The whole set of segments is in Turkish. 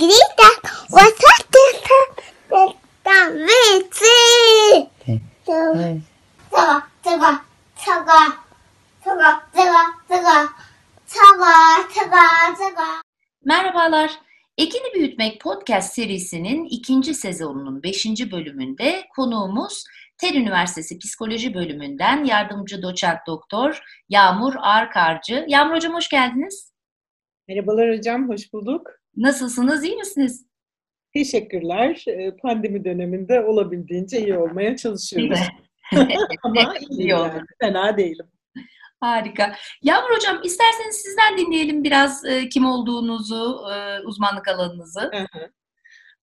grita, guasate, tabici. Tava. Merhabalar. Ekini Büyütmek podcast serisinin ikinci sezonunun beşinci bölümünde konuğumuz Tel Üniversitesi Psikoloji Bölümünden yardımcı doçent doktor Yağmur Arkarcı. Yağmur Hocam hoş geldiniz. Merhabalar hocam, hoş bulduk. Nasılsınız, iyi misiniz? Teşekkürler. Ee, Pandemi döneminde olabildiğince iyi olmaya çalışıyoruz. Ama İyi yani, fena değilim. Harika. Yağmur Hocam isterseniz sizden dinleyelim biraz e, kim olduğunuzu, e, uzmanlık alanınızı. Hı hı.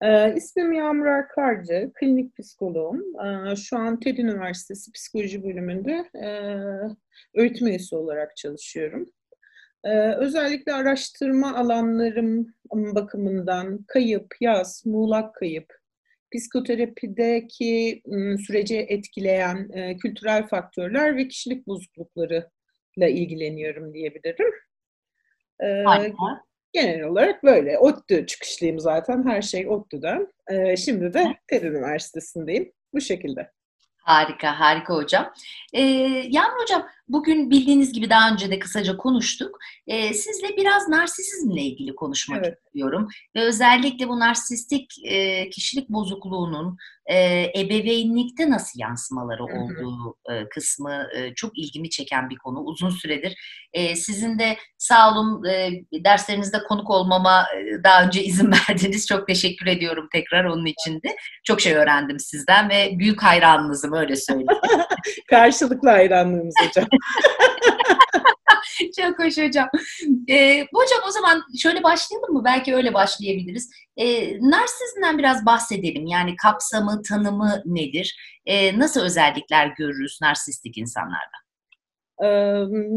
Ee, ismim Yağmur Arkarcı, klinik psikoloğum. Ee, şu an TED Üniversitesi Psikoloji Bölümünde e, öğretim üyesi olarak çalışıyorum. Ee, özellikle araştırma alanlarım bakımından kayıp, yaz, muğlak kayıp, psikoterapideki m, süreci etkileyen e, kültürel faktörler ve kişilik bozukluklarıyla ilgileniyorum diyebilirim. Ee, Harika. Genel olarak böyle. ODTÜ çıkışlıyım zaten. Her şey ODTÜ'den. Ee, şimdi de TED Üniversitesi'ndeyim. Bu şekilde. Harika, harika hocam. Ee, Yağmur hocam, bugün bildiğiniz gibi daha önce de kısaca konuştuk. Ee, sizle biraz narsisizmle ilgili konuşmak Evet. istiyorum. Ve özellikle bu narsistik e, kişilik bozukluğunun e, ebeveynlikte nasıl yansımaları hı. olduğu e, kısmı e, çok ilgimi çeken bir konu. Uzun süredir e, sizin de sağ olun e, derslerinizde konuk olmama e, daha önce izin verdiniz. Çok teşekkür ediyorum tekrar onun için de. Çok şey öğrendim sizden ve büyük hayranınızım öyle söyleyeyim. Karşılıklı hayranlığımız hocam. Çok hoş hocam. Ee, hocam o zaman şöyle başlayalım mı? Belki öyle başlayabiliriz. Ee, narsizmden biraz bahsedelim. Yani kapsamı, tanımı nedir? Ee, nasıl özellikler görürüz narsistik insanlarda?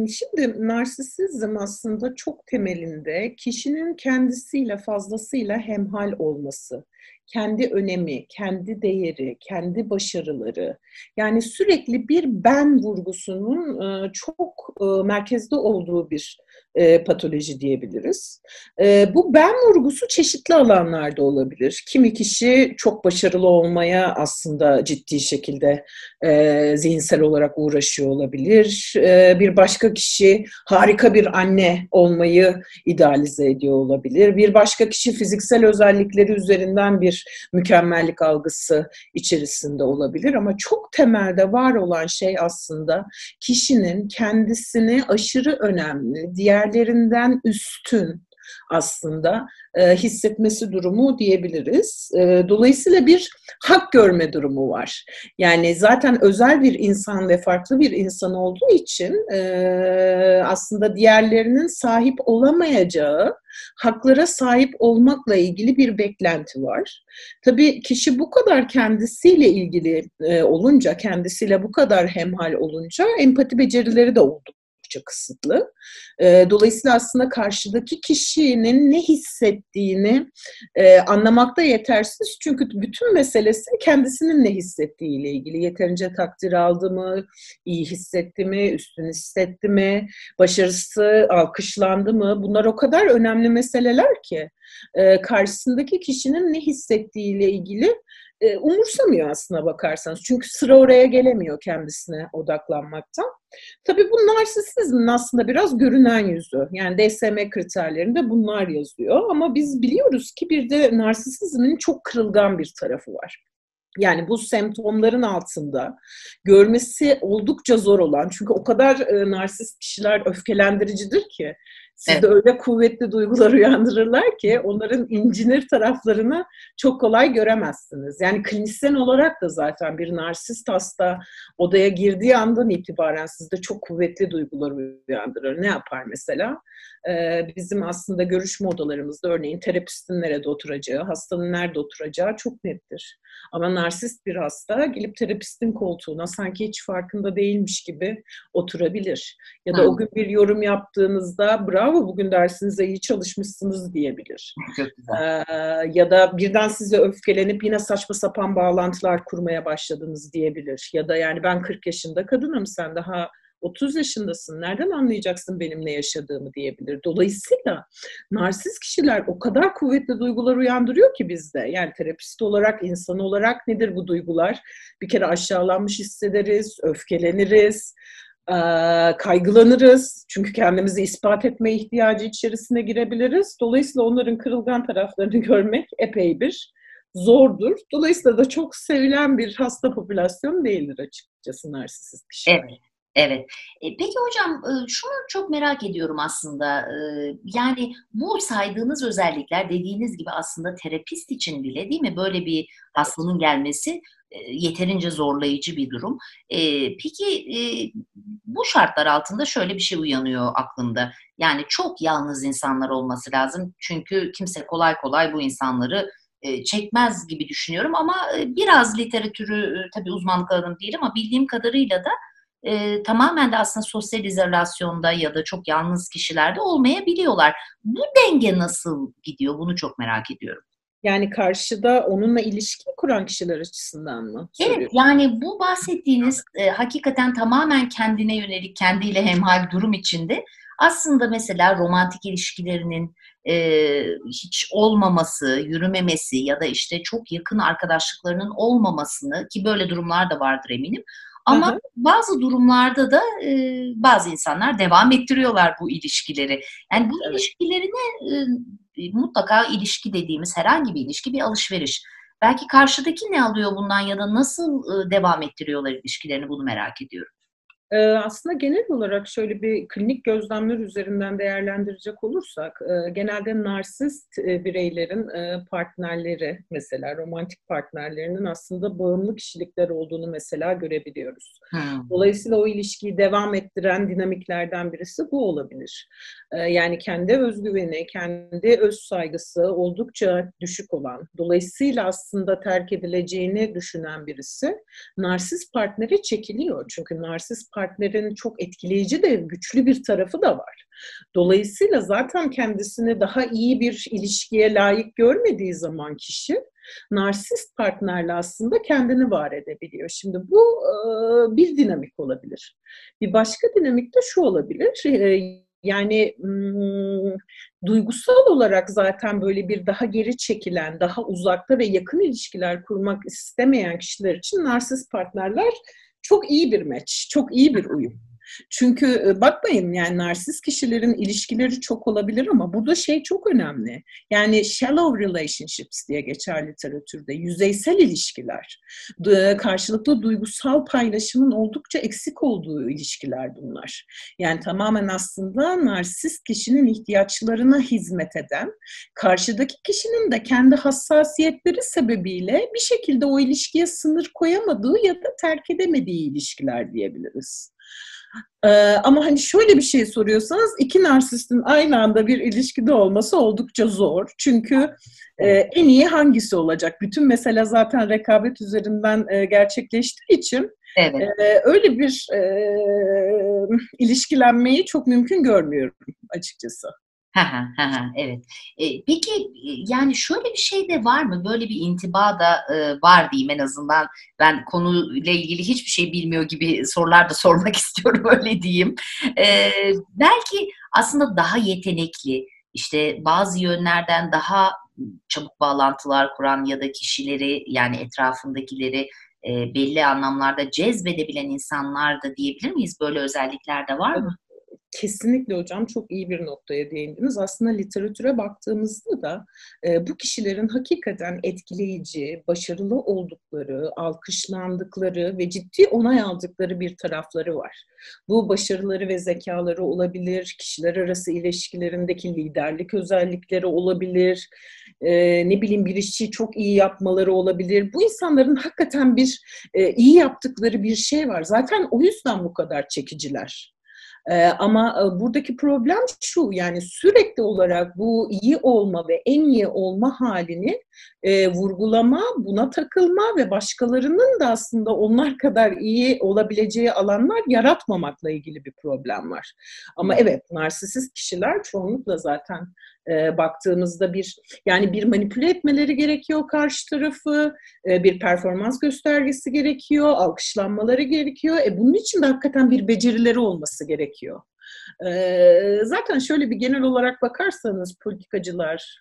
Şimdi narsisizm aslında çok temelinde kişinin kendisiyle fazlasıyla hemhal olması, kendi önemi, kendi değeri, kendi başarıları, yani sürekli bir ben vurgusunun e, çok e, merkezde olduğu bir e, patoloji diyebiliriz. Bu ben vurgusu çeşitli alanlarda olabilir. Kimi kişi çok başarılı olmaya aslında ciddi şekilde zihinsel olarak uğraşıyor olabilir. Bir başka kişi harika bir anne olmayı idealize ediyor olabilir. Bir başka kişi fiziksel özellikleri üzerinden bir mükemmellik algısı içerisinde olabilir. Ama çok temelde var olan şey aslında kişinin kendisini aşırı önemli, diğerlerinden üstün aslında e, hissetmesi durumu diyebiliriz. E, dolayısıyla bir hak görme durumu var. Yani zaten özel bir insan ve farklı bir insan olduğu için e, aslında diğerlerinin sahip olamayacağı haklara sahip olmakla ilgili bir beklenti var. Tabii kişi bu kadar kendisiyle ilgili e, olunca, kendisiyle bu kadar hemhal olunca empati becerileri de oldukça kısıtlı. E, dolayısıyla aslında karşıdaki kişinin ne hissettiğini e, anlamakta yetersiz. Çünkü bütün meselesi kendisinin ne hissettiğiyle ilgili. Yeterince takdir aldı mı, iyi hissetti mi, üstün hissetti mi, başarısı alkışlandı mı? Bunlar o kadar önemli meseleler ki e, karşısındaki kişinin ne hissettiğiyle ilgili e, umursamıyor aslına bakarsanız. Çünkü sıra oraya gelemiyor kendisine odaklanmaktan. Tabii bu narsisizmin aslında biraz görünen yüzü. Yani DSM kriterlerinde bunlar yazıyor. Ama biz biliyoruz ki bir de narsisizmin çok kırılgan bir tarafı var. Yani bu semptomların altında görmesi oldukça zor olan, çünkü o kadar e, narsist kişiler öfkelendiricidir ki, sizde öyle kuvvetli duygular uyandırırlar ki onların incinir taraflarını çok kolay göremezsiniz. Yani klinisyen olarak da zaten bir narsist hasta odaya girdiği andan itibaren sizde çok kuvvetli duygular uyandırır. Ne yapar mesela? Ee, bizim aslında görüşme odalarımızda örneğin terapistin nerede oturacağı, hastanın nerede oturacağı çok nettir. Ama narsist bir hasta gelip terapistin koltuğuna sanki hiç farkında değilmiş gibi oturabilir. Ya da Hı. o gün bir yorum yaptığınızda bravo bugün dersinize iyi çalışmışsınız diyebilir. Çok güzel. Ee, ya da birden size öfkelenip yine saçma sapan bağlantılar kurmaya başladınız diyebilir. Ya da yani ben 40 yaşında kadınım sen daha 30 yaşındasın. Nereden anlayacaksın benim ne yaşadığımı diyebilir. Dolayısıyla narsist kişiler o kadar kuvvetli duygular uyandırıyor ki bizde. Yani terapist olarak, insan olarak nedir bu duygular? Bir kere aşağılanmış hissederiz, öfkeleniriz, kaygılanırız. Çünkü kendimizi ispat etme ihtiyacı içerisine girebiliriz. Dolayısıyla onların kırılgan taraflarını görmek epey bir zordur. Dolayısıyla da çok sevilen bir hasta popülasyon değildir açıkçası narsisist kişi. Evet. Evet. E, peki hocam şunu çok merak ediyorum aslında. Yani bu saydığınız özellikler dediğiniz gibi aslında terapist için bile değil mi böyle bir hastanın gelmesi yeterince zorlayıcı bir durum. Peki bu şartlar altında şöyle bir şey uyanıyor aklımda. Yani çok yalnız insanlar olması lazım. Çünkü kimse kolay kolay bu insanları çekmez gibi düşünüyorum ama biraz literatürü tabii uzmanlık alanım değil ama bildiğim kadarıyla da e, tamamen de aslında sosyal izolasyonda ya da çok yalnız kişilerde olmayabiliyorlar. Bu denge nasıl gidiyor? Bunu çok merak ediyorum. Yani karşıda onunla ilişki kuran kişiler açısından mı? Evet yani bu bahsettiğiniz e, hakikaten tamamen kendine yönelik, kendiyle hemhal durum içinde aslında mesela romantik ilişkilerinin e, hiç olmaması, yürümemesi ya da işte çok yakın arkadaşlıklarının olmamasını ki böyle durumlar da vardır eminim. Ama hı hı. bazı durumlarda da e, bazı insanlar devam ettiriyorlar bu ilişkileri. Yani bu evet. ilişkilerine e, mutlaka ilişki dediğimiz herhangi bir ilişki bir alışveriş. Belki karşıdaki ne alıyor bundan ya da nasıl e, devam ettiriyorlar ilişkilerini bunu merak ediyorum. Aslında genel olarak şöyle bir klinik gözlemler üzerinden değerlendirecek olursak, genelde narsist bireylerin partnerleri, mesela romantik partnerlerinin aslında bağımlı kişilikler olduğunu mesela görebiliyoruz. Hmm. Dolayısıyla o ilişkiyi devam ettiren dinamiklerden birisi bu olabilir. Yani kendi özgüveni, kendi öz saygısı oldukça düşük olan, dolayısıyla aslında terk edileceğini düşünen birisi narsist partnere çekiliyor. Çünkü narsist partnerin çok etkileyici de güçlü bir tarafı da var. Dolayısıyla zaten kendisini daha iyi bir ilişkiye layık görmediği zaman kişi narsist partnerle aslında kendini var edebiliyor. Şimdi bu bir dinamik olabilir. Bir başka dinamik de şu olabilir. Yani duygusal olarak zaten böyle bir daha geri çekilen, daha uzakta ve yakın ilişkiler kurmak istemeyen kişiler için narsist partnerler çok iyi bir match, çok iyi bir uyum. Çünkü e, bakmayın yani narsist kişilerin ilişkileri çok olabilir ama burada şey çok önemli. Yani shallow relationships diye geçer literatürde. Yüzeysel ilişkiler. Karşılıklı duygusal paylaşımın oldukça eksik olduğu ilişkiler bunlar. Yani tamamen aslında narsist kişinin ihtiyaçlarına hizmet eden, karşıdaki kişinin de kendi hassasiyetleri sebebiyle bir şekilde o ilişkiye sınır koyamadığı ya da terk edemediği ilişkiler diyebiliriz. Ee, ama hani şöyle bir şey soruyorsanız iki narsistin aynı anda bir ilişkide olması oldukça zor. Çünkü e, en iyi hangisi olacak? Bütün mesele zaten rekabet üzerinden e, gerçekleştiği için evet. e, öyle bir e, ilişkilenmeyi çok mümkün görmüyorum açıkçası evet. E, peki yani şöyle bir şey de var mı? Böyle bir intiba da e, var diyeyim en azından. Ben konuyla ilgili hiçbir şey bilmiyor gibi sorular da sormak istiyorum öyle diyeyim. E, belki aslında daha yetenekli, işte bazı yönlerden daha çabuk bağlantılar kuran ya da kişileri yani etrafındakileri e, belli anlamlarda cezbedebilen insanlar da diyebilir miyiz? Böyle özellikler de var mı? Kesinlikle hocam çok iyi bir noktaya değindiniz. Aslında literatüre baktığımızda da e, bu kişilerin hakikaten etkileyici, başarılı oldukları, alkışlandıkları ve ciddi onay aldıkları bir tarafları var. Bu başarıları ve zekaları olabilir, kişiler arası ilişkilerindeki liderlik özellikleri olabilir, e, ne bileyim bir işi çok iyi yapmaları olabilir. Bu insanların hakikaten bir e, iyi yaptıkları bir şey var. Zaten o yüzden bu kadar çekiciler. Ee, ama e, buradaki problem şu yani sürekli olarak bu iyi olma ve en iyi olma halini e, vurgulama, buna takılma ve başkalarının da aslında onlar kadar iyi olabileceği alanlar yaratmamakla ilgili bir problem var. Ama evet narsisist kişiler çoğunlukla zaten e, baktığımızda bir yani bir manipüle etmeleri gerekiyor karşı tarafı, e, bir performans göstergesi gerekiyor, alkışlanmaları gerekiyor. E, bunun için de hakikaten bir becerileri olması gerekiyor. E, zaten şöyle bir genel olarak bakarsanız politikacılar,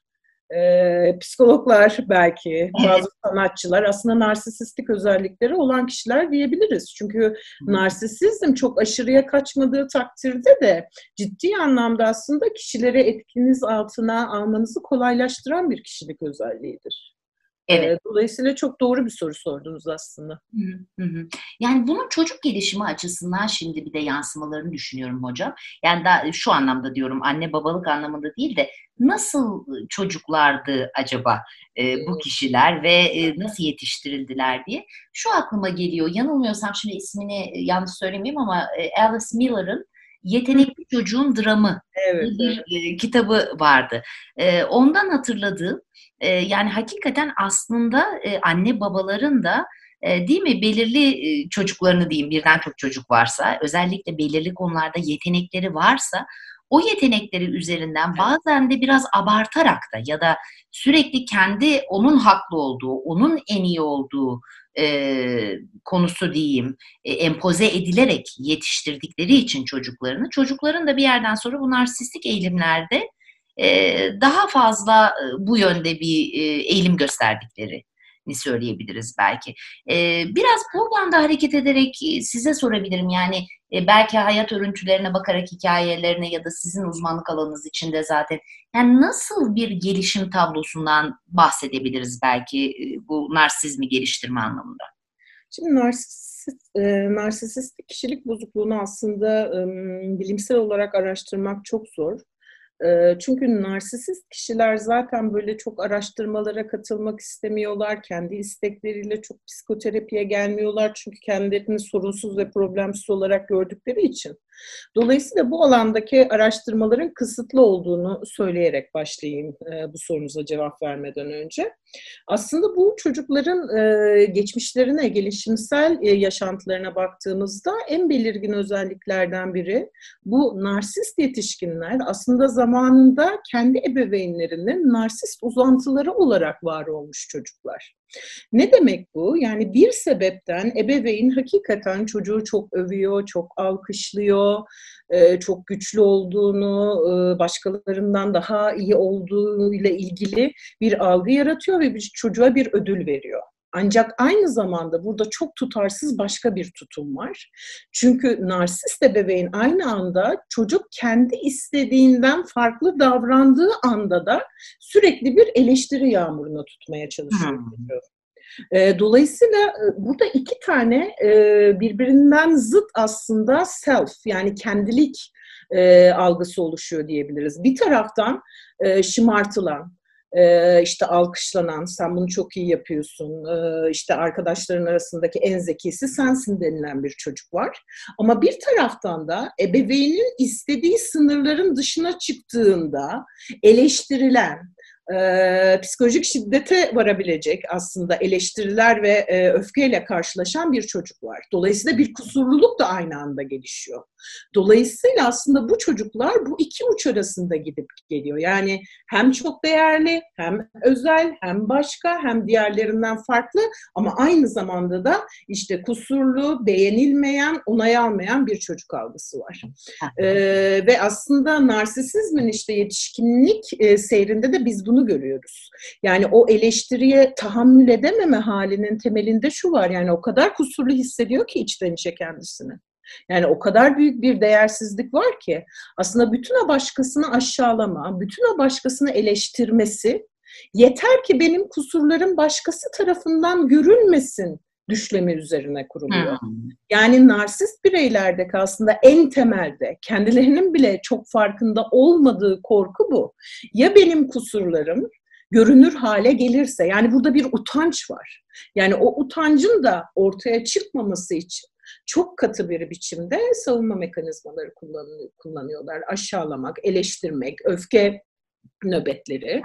e, psikologlar belki, bazı sanatçılar aslında narsisistik özellikleri olan kişiler diyebiliriz. Çünkü narsisizm çok aşırıya kaçmadığı takdirde de ciddi anlamda aslında kişileri etkiniz altına almanızı kolaylaştıran bir kişilik özelliğidir. Evet. Dolayısıyla çok doğru bir soru sordunuz aslında. Hı hı. Yani bunun çocuk gelişimi açısından şimdi bir de yansımalarını düşünüyorum hocam. Yani da şu anlamda diyorum anne babalık anlamında değil de nasıl çocuklardı acaba e, bu kişiler ve e, nasıl yetiştirildiler diye. Şu aklıma geliyor yanılmıyorsam şimdi ismini yanlış söylemeyeyim ama e, Alice Miller'ın Yetenekli Çocuğun Dramı evet, bir evet. kitabı vardı. Ondan hatırladığım yani hakikaten aslında anne babaların da değil mi belirli çocuklarını diyeyim birden çok çocuk varsa özellikle belirli konularda yetenekleri varsa o yetenekleri üzerinden bazen de biraz abartarak da ya da sürekli kendi onun haklı olduğu, onun en iyi olduğu e, konusu diyeyim e, empoze edilerek yetiştirdikleri için çocuklarını çocukların da bir yerden sonra bu narsistik eğilimlerde e, daha fazla bu yönde bir e, eğilim gösterdikleri söyleyebiliriz belki. Biraz buradan da hareket ederek e, size sorabilirim. Yani e, belki hayat örüntülerine bakarak hikayelerine ya da sizin uzmanlık alanınız içinde zaten yani nasıl bir gelişim tablosundan bahsedebiliriz belki e, bu narsizmi geliştirme anlamında? Şimdi narsist, e, narsisist kişilik bozukluğunu aslında e, bilimsel olarak araştırmak çok zor. Çünkü narsisist kişiler zaten böyle çok araştırmalara katılmak istemiyorlar. Kendi istekleriyle çok psikoterapiye gelmiyorlar. Çünkü kendilerini sorunsuz ve problemsiz olarak gördükleri için. Dolayısıyla bu alandaki araştırmaların kısıtlı olduğunu söyleyerek başlayayım bu sorunuza cevap vermeden önce. Aslında bu çocukların geçmişlerine, gelişimsel yaşantılarına baktığımızda en belirgin özelliklerden biri bu narsist yetişkinler aslında zamanında kendi ebeveynlerinin narsist uzantıları olarak var olmuş çocuklar. Ne demek bu? Yani bir sebepten ebeveyn hakikaten çocuğu çok övüyor, çok alkışlıyor, çok güçlü olduğunu, başkalarından daha iyi olduğu ile ilgili bir algı yaratıyor ve bir çocuğa bir ödül veriyor. Ancak aynı zamanda burada çok tutarsız başka bir tutum var. Çünkü narsist ebeveyn aynı anda çocuk kendi istediğinden farklı davrandığı anda da sürekli bir eleştiri yağmuruna tutmaya çalışıyor. Hmm. Dolayısıyla burada iki tane birbirinden zıt aslında self yani kendilik algısı oluşuyor diyebiliriz. Bir taraftan şımartılan, işte alkışlanan, sen bunu çok iyi yapıyorsun, işte arkadaşların arasındaki en zekisi sensin denilen bir çocuk var. Ama bir taraftan da ebeveynin istediği sınırların dışına çıktığında eleştirilen, e, psikolojik şiddete varabilecek aslında eleştiriler ve e, öfkeyle karşılaşan bir çocuk var. Dolayısıyla bir kusurluluk da aynı anda gelişiyor. Dolayısıyla aslında bu çocuklar bu iki uç arasında gidip geliyor. Yani hem çok değerli, hem özel, hem başka, hem diğerlerinden farklı ama aynı zamanda da işte kusurlu, beğenilmeyen, onay almayan bir çocuk algısı var. ee, ve aslında narsisizmin işte yetişkinlik e, seyrinde de biz bunu görüyoruz. Yani o eleştiriye tahammül edememe halinin temelinde şu var. Yani o kadar kusurlu hissediyor ki içten içe kendisini. Yani o kadar büyük bir değersizlik var ki aslında bütün o başkasını aşağılama, bütün o başkasını eleştirmesi yeter ki benim kusurlarım başkası tarafından görülmesin düşlemi üzerine kuruluyor. Hmm. Yani narsist bireylerdeki aslında en temelde kendilerinin bile çok farkında olmadığı korku bu. Ya benim kusurlarım görünür hale gelirse yani burada bir utanç var. Yani o utancın da ortaya çıkmaması için çok katı bir biçimde savunma mekanizmaları kullanıyorlar. Aşağılamak, eleştirmek, öfke nöbetleri,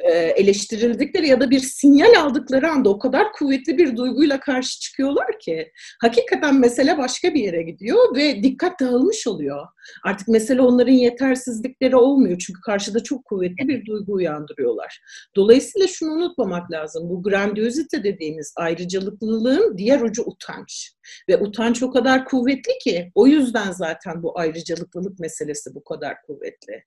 e, eleştirildikleri ya da bir sinyal aldıkları anda o kadar kuvvetli bir duyguyla karşı çıkıyorlar ki hakikaten mesele başka bir yere gidiyor ve dikkat dağılmış oluyor. Artık mesele onların yetersizlikleri olmuyor çünkü karşıda çok kuvvetli bir duygu uyandırıyorlar. Dolayısıyla şunu unutmamak lazım. Bu grandiozite dediğimiz ayrıcalıklılığın diğer ucu utanç. Ve utanç o kadar kuvvetli ki o yüzden zaten bu ayrıcalıklılık meselesi bu kadar kuvvetli.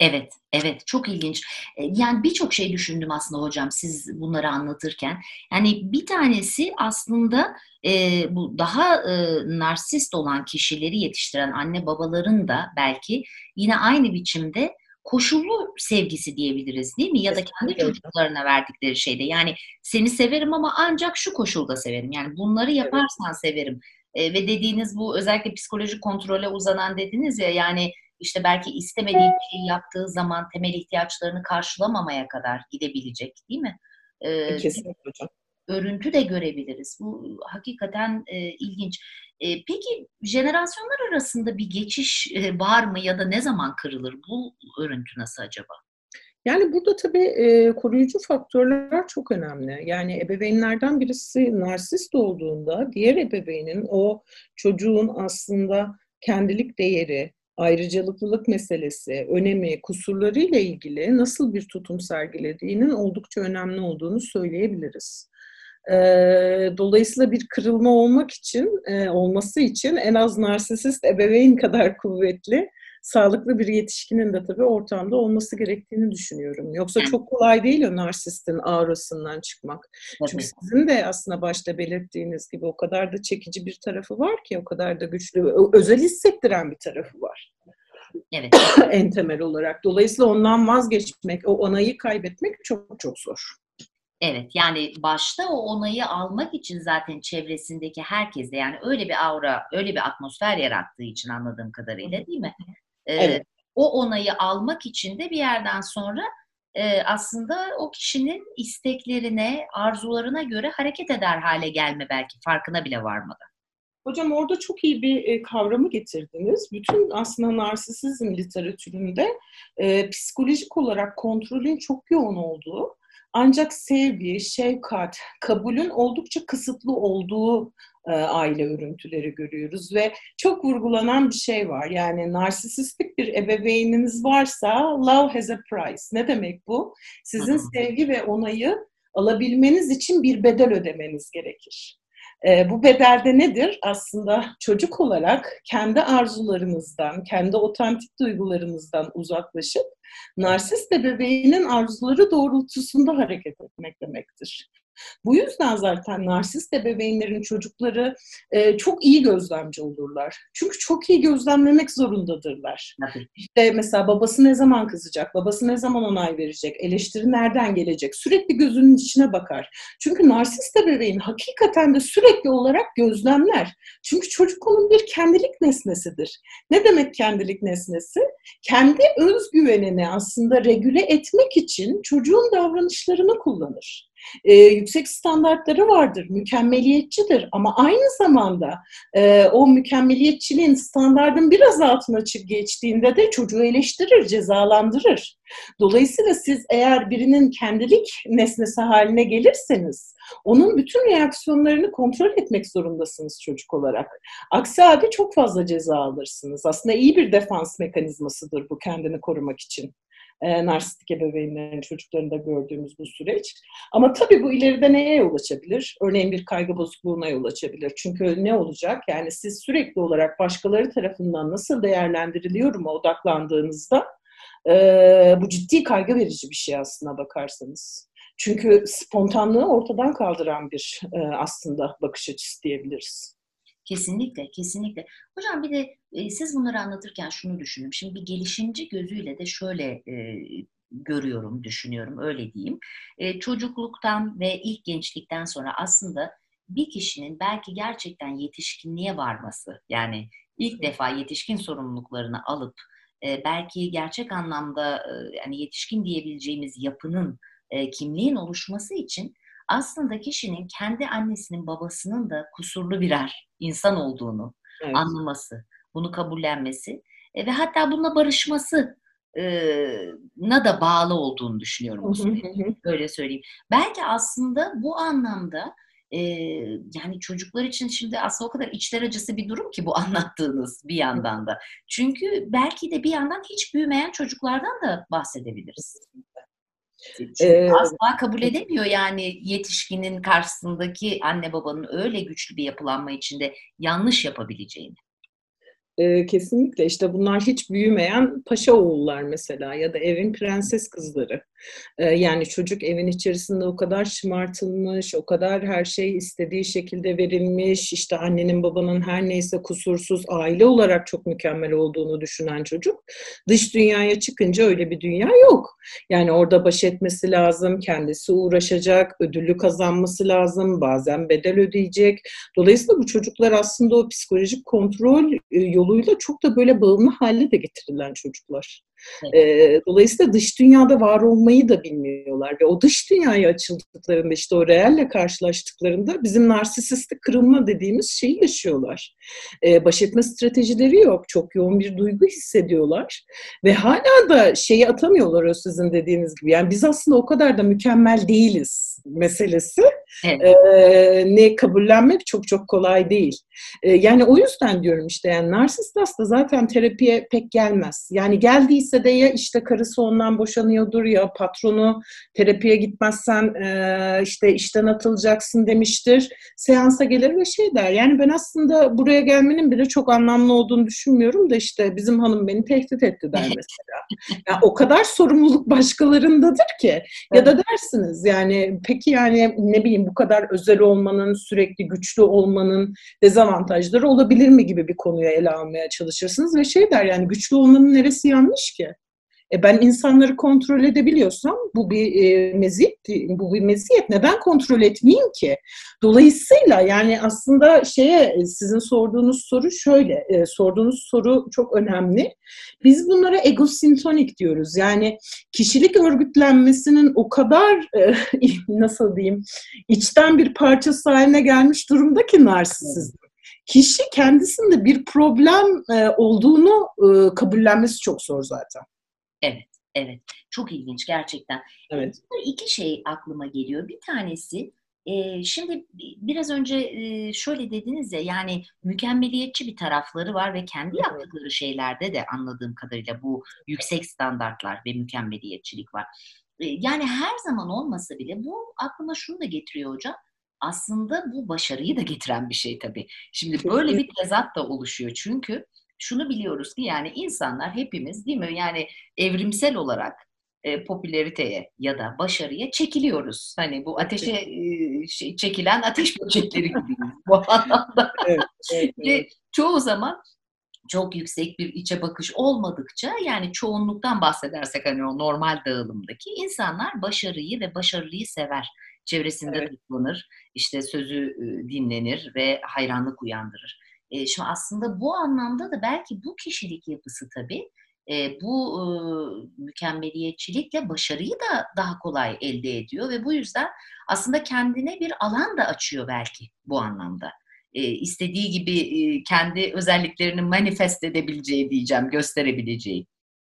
Evet, evet çok ilginç. Yani birçok şey düşündüm aslında hocam siz bunları anlatırken. Yani bir tanesi aslında e, bu daha e, narsist olan kişileri yetiştiren anne babaların da belki yine aynı biçimde koşullu sevgisi diyebiliriz değil mi? Ya da kendi çocuklarına verdikleri şeyde. Yani seni severim ama ancak şu koşulda severim. Yani bunları yaparsan severim. E, ve dediğiniz bu özellikle psikolojik kontrole uzanan dediniz ya yani işte belki istemediği bir şey yaptığı zaman temel ihtiyaçlarını karşılamamaya kadar gidebilecek değil mi? Ee, Kesinlikle hocam. Örüntü de görebiliriz. Bu hakikaten e, ilginç. E, peki jenerasyonlar arasında bir geçiş e, var mı ya da ne zaman kırılır bu örüntü nasıl acaba? Yani burada tabii e, koruyucu faktörler çok önemli. Yani ebeveynlerden birisi narsist olduğunda diğer ebeveynin o çocuğun aslında kendilik değeri, ayrıcalıklılık meselesi, önemi, kusurlarıyla ilgili nasıl bir tutum sergilediğinin oldukça önemli olduğunu söyleyebiliriz. Dolayısıyla bir kırılma olmak için, olması için en az narsisist ebeveyn kadar kuvvetli, sağlıklı bir yetişkinin de tabii ortamda olması gerektiğini düşünüyorum. Yoksa çok kolay değil o narsistin aurasından çıkmak. Tabii. Çünkü sizin de aslında başta belirttiğiniz gibi o kadar da çekici bir tarafı var ki, o kadar da güçlü, özel hissettiren bir tarafı var. Evet. en temel olarak. Dolayısıyla ondan vazgeçmek, o onayı kaybetmek çok çok zor. Evet yani başta o onayı almak için zaten çevresindeki herkese yani öyle bir aura, öyle bir atmosfer yarattığı için anladığım kadarıyla değil mi? Evet. O onayı almak için de bir yerden sonra e, aslında o kişinin isteklerine, arzularına göre hareket eder hale gelme belki farkına bile varmadan. Hocam orada çok iyi bir e, kavramı getirdiniz. Bütün aslında narsisizm literatüründe e, psikolojik olarak kontrolün çok yoğun olduğu ancak sevgi, şefkat, kabulün oldukça kısıtlı olduğu aile örüntüleri görüyoruz ve çok vurgulanan bir şey var. Yani narsisistik bir ebeveyniniz varsa love has a price. Ne demek bu? Sizin sevgi ve onayı alabilmeniz için bir bedel ödemeniz gerekir. E, bu bedelde nedir? Aslında çocuk olarak kendi arzularımızdan, kendi otantik duygularımızdan uzaklaşıp narsist ebeveynin arzuları doğrultusunda hareket etmek demektir. Bu yüzden zaten narsist ebeveynlerin çocukları e, çok iyi gözlemci olurlar. Çünkü çok iyi gözlemlemek zorundadırlar. Evet. İşte mesela babası ne zaman kızacak, babası ne zaman onay verecek, eleştiri nereden gelecek, sürekli gözünün içine bakar. Çünkü narsist ebeveyn hakikaten de sürekli olarak gözlemler. Çünkü çocuk onun bir kendilik nesnesidir. Ne demek kendilik nesnesi? Kendi özgüvenini aslında regüle etmek için çocuğun davranışlarını kullanır e, yüksek standartları vardır, mükemmeliyetçidir ama aynı zamanda e, o mükemmeliyetçiliğin standartın biraz altına çık geçtiğinde de çocuğu eleştirir, cezalandırır. Dolayısıyla siz eğer birinin kendilik nesnesi haline gelirseniz onun bütün reaksiyonlarını kontrol etmek zorundasınız çocuk olarak. Aksi halde çok fazla ceza alırsınız. Aslında iyi bir defans mekanizmasıdır bu kendini korumak için e, narsistik ebeveynlerin çocuklarında gördüğümüz bu süreç. Ama tabii bu ileride neye yol açabilir? Örneğin bir kaygı bozukluğuna yol açabilir. Çünkü ne olacak? Yani siz sürekli olarak başkaları tarafından nasıl değerlendiriliyorum odaklandığınızda e, bu ciddi kaygı verici bir şey aslına bakarsanız. Çünkü spontanlığı ortadan kaldıran bir e, aslında bakış açısı diyebiliriz. Kesinlikle, kesinlikle. Hocam bir de e, siz bunları anlatırken şunu düşündüm. Şimdi bir gelişimci gözüyle de şöyle e, görüyorum, düşünüyorum, öyle diyeyim. E, çocukluktan ve ilk gençlikten sonra aslında bir kişinin belki gerçekten yetişkinliğe varması, yani ilk defa yetişkin sorumluluklarını alıp e, belki gerçek anlamda e, yani yetişkin diyebileceğimiz yapının, e, kimliğin oluşması için aslında kişinin kendi annesinin babasının da kusurlu birer insan olduğunu evet. anlaması, bunu kabullenmesi e, ve hatta bununla barışması na da bağlı olduğunu düşünüyorum bu sürecin. Öyle söyleyeyim. Belki aslında bu anlamda yani çocuklar için şimdi aslında o kadar içler acısı bir durum ki bu anlattığınız bir yandan da. Çünkü belki de bir yandan hiç büyümeyen çocuklardan da bahsedebiliriz. Ee, asla kabul edemiyor yani yetişkinin karşısındaki anne babanın öyle güçlü bir yapılanma içinde yanlış yapabileceğini. E, kesinlikle işte bunlar hiç büyümeyen paşa oğullar mesela ya da evin prenses kızları. E, yani çocuk evin içerisinde o kadar şımartılmış, o kadar her şey istediği şekilde verilmiş, işte annenin babanın her neyse kusursuz aile olarak çok mükemmel olduğunu düşünen çocuk dış dünyaya çıkınca öyle bir dünya yok. Yani orada baş etmesi lazım, kendisi uğraşacak, ödülü kazanması lazım, bazen bedel ödeyecek. Dolayısıyla bu çocuklar aslında o psikolojik kontrol yolu yoluyla çok da böyle bağımlı hale de getirilen çocuklar. Evet. dolayısıyla dış dünyada var olmayı da bilmiyorlar ve o dış dünyaya açıldıklarında işte o reelle karşılaştıklarında bizim narsisistik kırılma dediğimiz şeyi yaşıyorlar. baş etme stratejileri yok. Çok yoğun bir duygu hissediyorlar ve hala da şeyi atamıyorlar o sizin dediğiniz gibi. Yani biz aslında o kadar da mükemmel değiliz meselesi. Evet. ne kabullenmek çok çok kolay değil. yani o yüzden diyorum işte yani narsist hasta zaten terapiye pek gelmez. Yani geldiyse de ya işte karısı ondan boşanıyordur ya patronu terapiye gitmezsen e, işte işten atılacaksın demiştir. Seansa gelir ve şey der. Yani ben aslında buraya gelmenin bile çok anlamlı olduğunu düşünmüyorum da işte bizim hanım beni tehdit etti der mesela. Yani o kadar sorumluluk başkalarındadır ki. Ya da dersiniz yani peki yani ne bileyim bu kadar özel olmanın, sürekli güçlü olmanın dezavantajları olabilir mi gibi bir konuya ele almaya çalışırsınız ve şey der yani güçlü olmanın neresi yanlış ki? E ben insanları kontrol edebiliyorsam bu bir e, meziyet, bu bir meziyet. Neden kontrol etmeyeyim ki? Dolayısıyla yani aslında şeye sizin sorduğunuz soru şöyle, e, sorduğunuz soru çok önemli. Biz bunlara egosintonik diyoruz. Yani kişilik örgütlenmesinin o kadar e, nasıl diyeyim içten bir parçası haline gelmiş durumda ki narsisizm kişi kendisinde bir problem e, olduğunu e, kabullenmesi çok zor zaten. Evet, evet. Çok ilginç gerçekten. Evet. İki şey aklıma geliyor. Bir tanesi e, şimdi biraz önce e, şöyle dediniz ya yani mükemmeliyetçi bir tarafları var ve kendi yaptıkları şeylerde de anladığım kadarıyla bu yüksek standartlar ve mükemmeliyetçilik var. E, yani her zaman olmasa bile bu aklıma şunu da getiriyor hocam. Aslında bu başarıyı da getiren bir şey tabii. Şimdi böyle bir tezat da oluşuyor çünkü şunu biliyoruz ki yani insanlar hepimiz değil mi yani evrimsel olarak e, popülariteye ya da başarıya çekiliyoruz. Hani bu ateşe e, şey, çekilen ateş böcekleri gibi bu anlamda. evet, evet, evet. Ve çoğu zaman çok yüksek bir içe bakış olmadıkça yani çoğunluktan bahsedersek hani o normal dağılımdaki insanlar başarıyı ve başarılıyı sever. Çevresinde evet. toplanır, işte sözü dinlenir ve hayranlık uyandırır. E, şimdi aslında bu anlamda da belki bu kişilik yapısı tabii e, bu e, mükemmeliyetçilikle başarıyı da daha kolay elde ediyor ve bu yüzden aslında kendine bir alan da açıyor belki bu anlamda. E, istediği gibi e, kendi özelliklerini manifest edebileceği diyeceğim, gösterebileceği.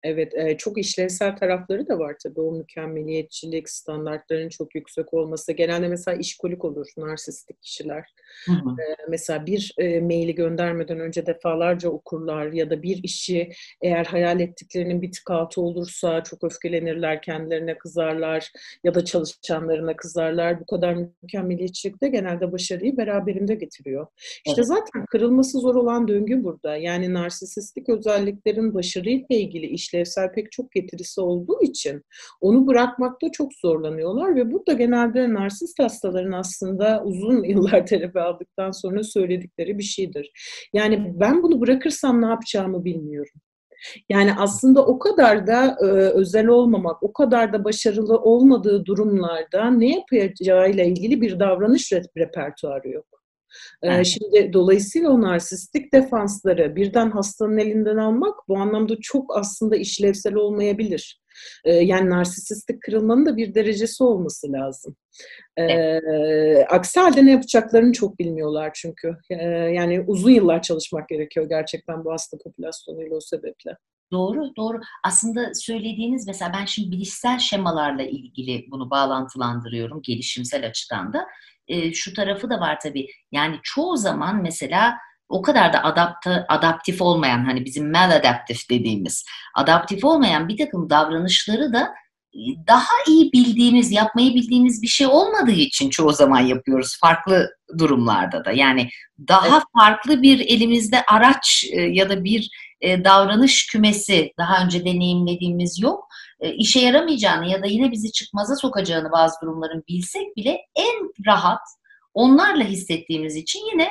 Evet, e, çok işlevsel tarafları da var tabii. O mükemmeliyetçilik, standartların çok yüksek olması. Genelde mesela işkolik olur narsistik kişiler. Hı hı. E, mesela bir e, maili göndermeden önce defalarca okurlar ya da bir işi eğer hayal ettiklerinin bir tık altı olursa çok öfkelenirler, kendilerine kızarlar ya da çalışanlarına kızarlar. Bu kadar mükemmeliyetçilik de genelde başarıyı beraberinde getiriyor. İşte evet. zaten kırılması zor olan döngü burada. Yani narsistik özelliklerin başarıyla ilgili iş işlevsel pek çok getirisi olduğu için onu bırakmakta çok zorlanıyorlar ve bu da genelde narsist hastaların aslında uzun yıllar terapi aldıktan sonra söyledikleri bir şeydir. Yani ben bunu bırakırsam ne yapacağımı bilmiyorum. Yani aslında o kadar da e, özel olmamak, o kadar da başarılı olmadığı durumlarda ne yapacağıyla ilgili bir davranış repertuarı yok. Evet. Şimdi dolayısıyla o narsistik defansları birden hastanın elinden almak bu anlamda çok aslında işlevsel olmayabilir. Yani narsistik kırılmanın da bir derecesi olması lazım. Evet. aksi halde ne yapacaklarını çok bilmiyorlar çünkü. yani uzun yıllar çalışmak gerekiyor gerçekten bu hasta popülasyonuyla o sebeple. Doğru, doğru. Aslında söylediğiniz mesela ben şimdi bilişsel şemalarla ilgili bunu bağlantılandırıyorum gelişimsel açıdan da. E, şu tarafı da var tabii. Yani çoğu zaman mesela o kadar da adapta, adaptif olmayan hani bizim maladaptif dediğimiz adaptif olmayan bir takım davranışları da daha iyi bildiğimiz, yapmayı bildiğimiz bir şey olmadığı için çoğu zaman yapıyoruz farklı durumlarda da. Yani daha evet. farklı bir elimizde araç e, ya da bir e, davranış kümesi daha önce deneyimlediğimiz yok. E, işe yaramayacağını ya da yine bizi çıkmaza sokacağını bazı durumların bilsek bile en rahat onlarla hissettiğimiz için yine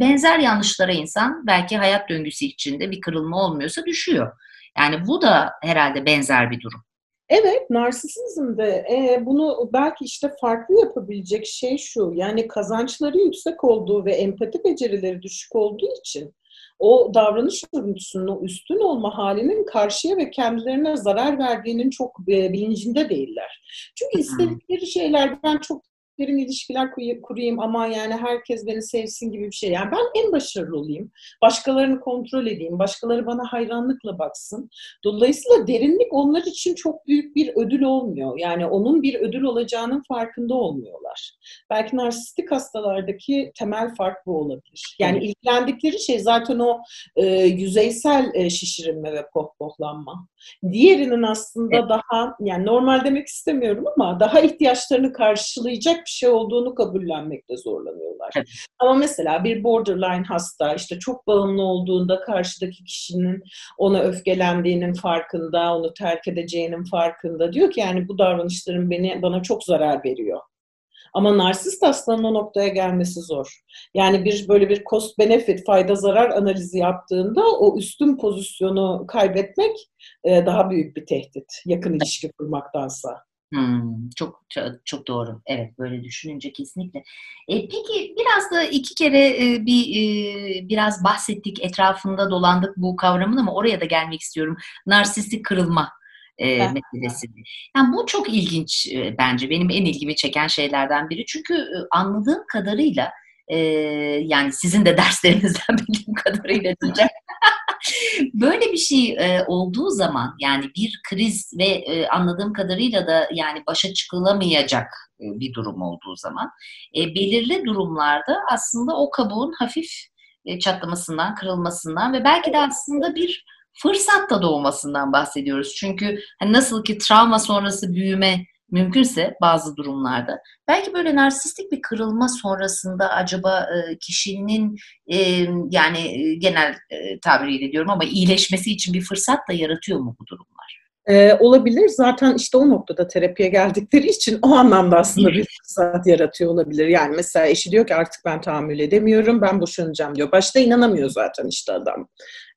benzer yanlışlara insan belki hayat döngüsü içinde bir kırılma olmuyorsa düşüyor. Yani bu da herhalde benzer bir durum. Evet, narsisizmde e, bunu belki işte farklı yapabilecek şey şu. Yani kazançları yüksek olduğu ve empati becerileri düşük olduğu için o davranış örüntüsünün üstün olma halinin karşıya ve kendilerine zarar verdiğinin çok e, bilincinde değiller. Çünkü istedikleri şeyler ben çok derin ilişkiler kurayım ama yani herkes beni sevsin gibi bir şey. Yani ben en başarılı olayım. Başkalarını kontrol edeyim. Başkaları bana hayranlıkla baksın. Dolayısıyla derinlik onlar için çok büyük bir ödül olmuyor. Yani onun bir ödül olacağının farkında olmuyorlar. Belki narsistik hastalardaki temel fark bu olabilir. Yani evet. ilgilendikleri şey zaten o e, yüzeysel e, şişirilme ve pohpohlanma. Diğerinin aslında evet. daha yani normal demek istemiyorum ama daha ihtiyaçlarını karşılayacak bir şey olduğunu kabullenmekte zorlanıyorlar. Evet. Ama mesela bir borderline hasta işte çok bağımlı olduğunda karşıdaki kişinin ona öfkelendiğinin farkında, onu terk edeceğinin farkında. Diyor ki yani bu davranışların beni bana çok zarar veriyor. Ama narsist hastanın o noktaya gelmesi zor. Yani bir böyle bir cost benefit fayda zarar analizi yaptığında o üstün pozisyonu kaybetmek e, daha büyük bir tehdit yakın ilişki kurmaktansa. Hmm, çok, çok doğru. Evet böyle düşününce kesinlikle. E, peki biraz da iki kere e, bir e, biraz bahsettik etrafında dolandık bu kavramın ama oraya da gelmek istiyorum. Narsistik kırılma e, meselesi. Yani bu çok ilginç e, bence. Benim en ilgimi çeken şeylerden biri. Çünkü e, anladığım kadarıyla e, yani sizin de derslerinizden bildiğim kadarıyla diyeceğim. Böyle bir şey e, olduğu zaman yani bir kriz ve e, anladığım kadarıyla da yani başa çıkılamayacak e, bir durum olduğu zaman e, belirli durumlarda aslında o kabuğun hafif e, çatlamasından, kırılmasından ve belki de aslında bir fırsat da doğmasından bahsediyoruz. Çünkü hani nasıl ki travma sonrası büyüme mümkünse bazı durumlarda belki böyle narsistik bir kırılma sonrasında acaba e, kişinin e, yani e, genel tabiriyle diyorum ama iyileşmesi için bir fırsat da yaratıyor mu bu durumlar? Ee, olabilir. Zaten işte o noktada terapiye geldikleri için o anlamda aslında bir fırsat yaratıyor olabilir. Yani mesela eşi diyor ki artık ben tahammül edemiyorum, ben boşanacağım diyor. Başta inanamıyor zaten işte adam.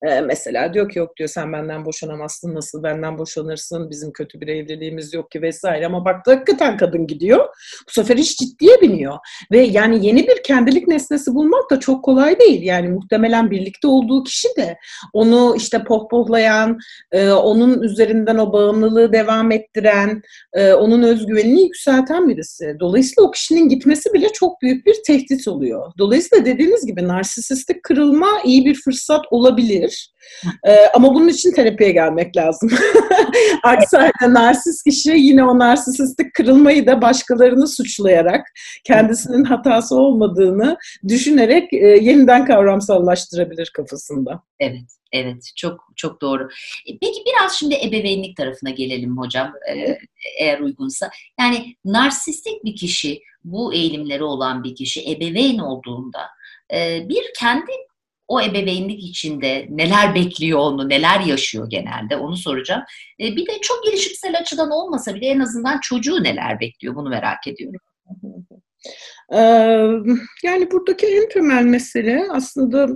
Ee, mesela diyor ki yok diyor sen benden boşanamazsın, nasıl benden boşanırsın, bizim kötü bir evliliğimiz yok ki vesaire. Ama baktı hakikaten kadın gidiyor. Bu sefer iş ciddiye biniyor. Ve yani yeni bir kendilik nesnesi bulmak da çok kolay değil. Yani muhtemelen birlikte olduğu kişi de onu işte pohpohlayan, e, onun üzerinden o bağımlılığı devam ettiren, e, onun özgüvenini yükselten birisi. Dolayısıyla o kişinin gitmesi bile çok büyük bir tehdit oluyor. Dolayısıyla dediğiniz gibi narsisistik kırılma iyi bir fırsat olabilir. Ee, ama bunun için terapiye gelmek lazım. Aksi halde narsist kişi yine o narsistik kırılmayı da başkalarını suçlayarak kendisinin hatası olmadığını düşünerek e, yeniden kavramsallaştırabilir kafasında. Evet, evet çok çok doğru. E, peki biraz şimdi ebeveynlik tarafına gelelim hocam e, eğer uygunsa. Yani narsistik bir kişi, bu eğilimleri olan bir kişi ebeveyn olduğunda e, bir kendi o ebeveynlik içinde neler bekliyor onu, neler yaşıyor genelde onu soracağım. E, bir de çok gelişimsel açıdan olmasa bile en azından çocuğu neler bekliyor bunu merak ediyorum. Yani buradaki en temel mesele aslında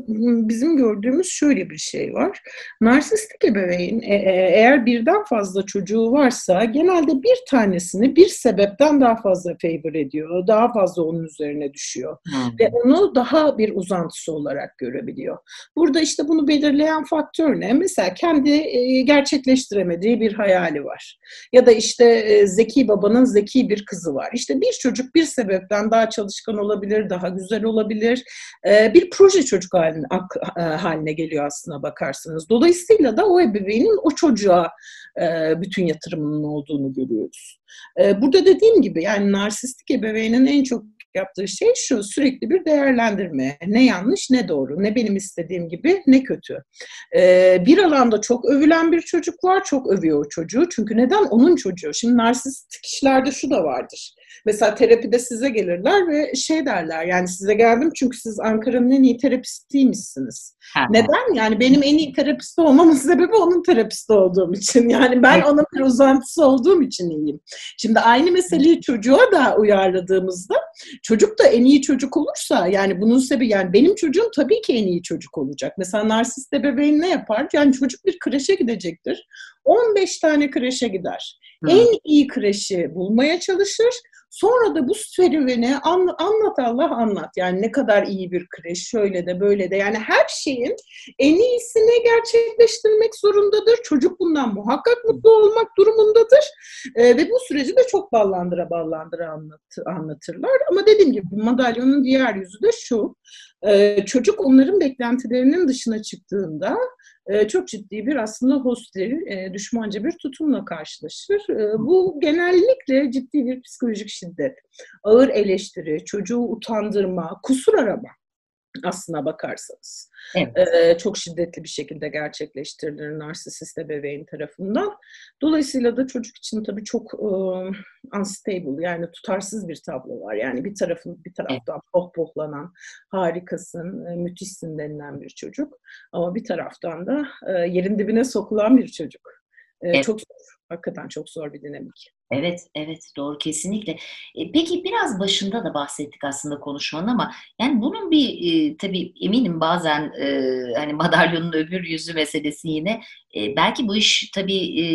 bizim gördüğümüz şöyle bir şey var. Narsistik ebeveyn e, e, eğer birden fazla çocuğu varsa genelde bir tanesini bir sebepten daha fazla favor ediyor. Daha fazla onun üzerine düşüyor. Hmm. Ve onu daha bir uzantısı olarak görebiliyor. Burada işte bunu belirleyen faktör ne? Mesela kendi e, gerçekleştiremediği bir hayali var. Ya da işte zeki babanın zeki bir kızı var. İşte bir çocuk bir sebepten daha çalışıyor çalışkan olabilir, daha güzel olabilir. Bir proje çocuk haline, e, haline geliyor aslına bakarsanız. Dolayısıyla da o ebeveynin o çocuğa e, bütün yatırımının olduğunu görüyoruz. Burada dediğim gibi yani narsistik ebeveynin en çok yaptığı şey şu sürekli bir değerlendirme. Ne yanlış ne doğru. Ne benim istediğim gibi ne kötü. Ee, bir alanda çok övülen bir çocuk var. Çok övüyor o çocuğu. Çünkü neden? Onun çocuğu. Şimdi narsistik kişilerde şu da vardır. Mesela terapide size gelirler ve şey derler yani size geldim çünkü siz Ankara'nın en iyi terapistiymişsiniz. Neden? Yani benim en iyi terapist olmamın sebebi onun terapist olduğum için. Yani ben onun bir uzantısı olduğum için iyiyim. Şimdi aynı meseleyi çocuğa da uyarladığımızda çocuk da en iyi çocuk olursa yani bunun sebebi yani benim çocuğum tabii ki en iyi çocuk olacak. Mesela narsist bebeğin ne yapar? Yani çocuk bir kreşe gidecektir. 15 tane kreşe gider. Hı. En iyi kreşi bulmaya çalışır. Sonra da bu serüveni an, anlat Allah anlat. Yani ne kadar iyi bir kreş, şöyle de böyle de. Yani her şeyin en iyisini gerçekleştirmek zorundadır. Çocuk bundan muhakkak mutlu olmak durumundadır. E, ve bu süreci de çok ballandıra ballandıra anlat, anlatırlar. Ama dediğim gibi bu madalyonun diğer yüzü de şu. E, çocuk onların beklentilerinin dışına çıktığında e, çok ciddi bir aslında hostil, e, düşmanca bir tutumla karşılaşır. E, bu genellikle ciddi bir psikolojik şiddet, ağır eleştiri, çocuğu utandırma, kusur arama aslına bakarsanız. Evet. Çok şiddetli bir şekilde gerçekleştirilir narsisist ebeveyn tarafından. Dolayısıyla da çocuk için tabii çok e, unstable yani tutarsız bir tablo var. Yani bir tarafın bir taraftan evet. pohpohlanan, harikasın, e, müthişsin denilen bir çocuk. Ama bir taraftan da e, yerin dibine sokulan bir çocuk. E, evet. Çok zor. Hakikaten çok zor bir dinamik. Evet, evet doğru kesinlikle. E, peki biraz başında da bahsettik aslında konuşmanın ama yani bunun bir e, tabii eminim bazen e, hani madalyonun öbür yüzü meselesi yine e, belki bu iş tabii e,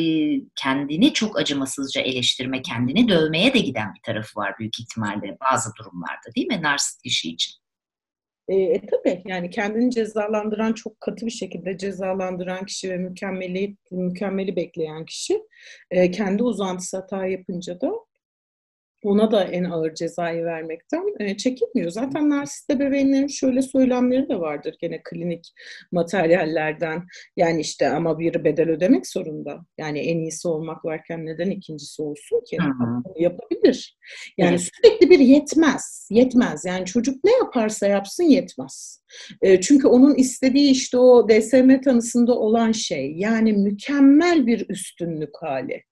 kendini çok acımasızca eleştirme, kendini dövmeye de giden bir tarafı var büyük ihtimalle bazı durumlarda değil mi narsist kişi için? E, e tabii yani kendini cezalandıran çok katı bir şekilde cezalandıran kişi ve mükemmeli mükemmeli bekleyen kişi e, kendi uzantısı hata yapınca da ona da en ağır cezayı vermekten e, çekinmiyor. Zaten narsist ebeveynlerin şöyle söylemleri de vardır gene klinik materyallerden. Yani işte ama bir bedel ödemek zorunda. Yani en iyisi olmak varken neden ikincisi olsun ki? Hı-hı. Yapabilir. Yani evet. sürekli bir yetmez. Yetmez. Yani çocuk ne yaparsa yapsın yetmez. E, çünkü onun istediği işte o DSM tanısında olan şey. Yani mükemmel bir üstünlük hali.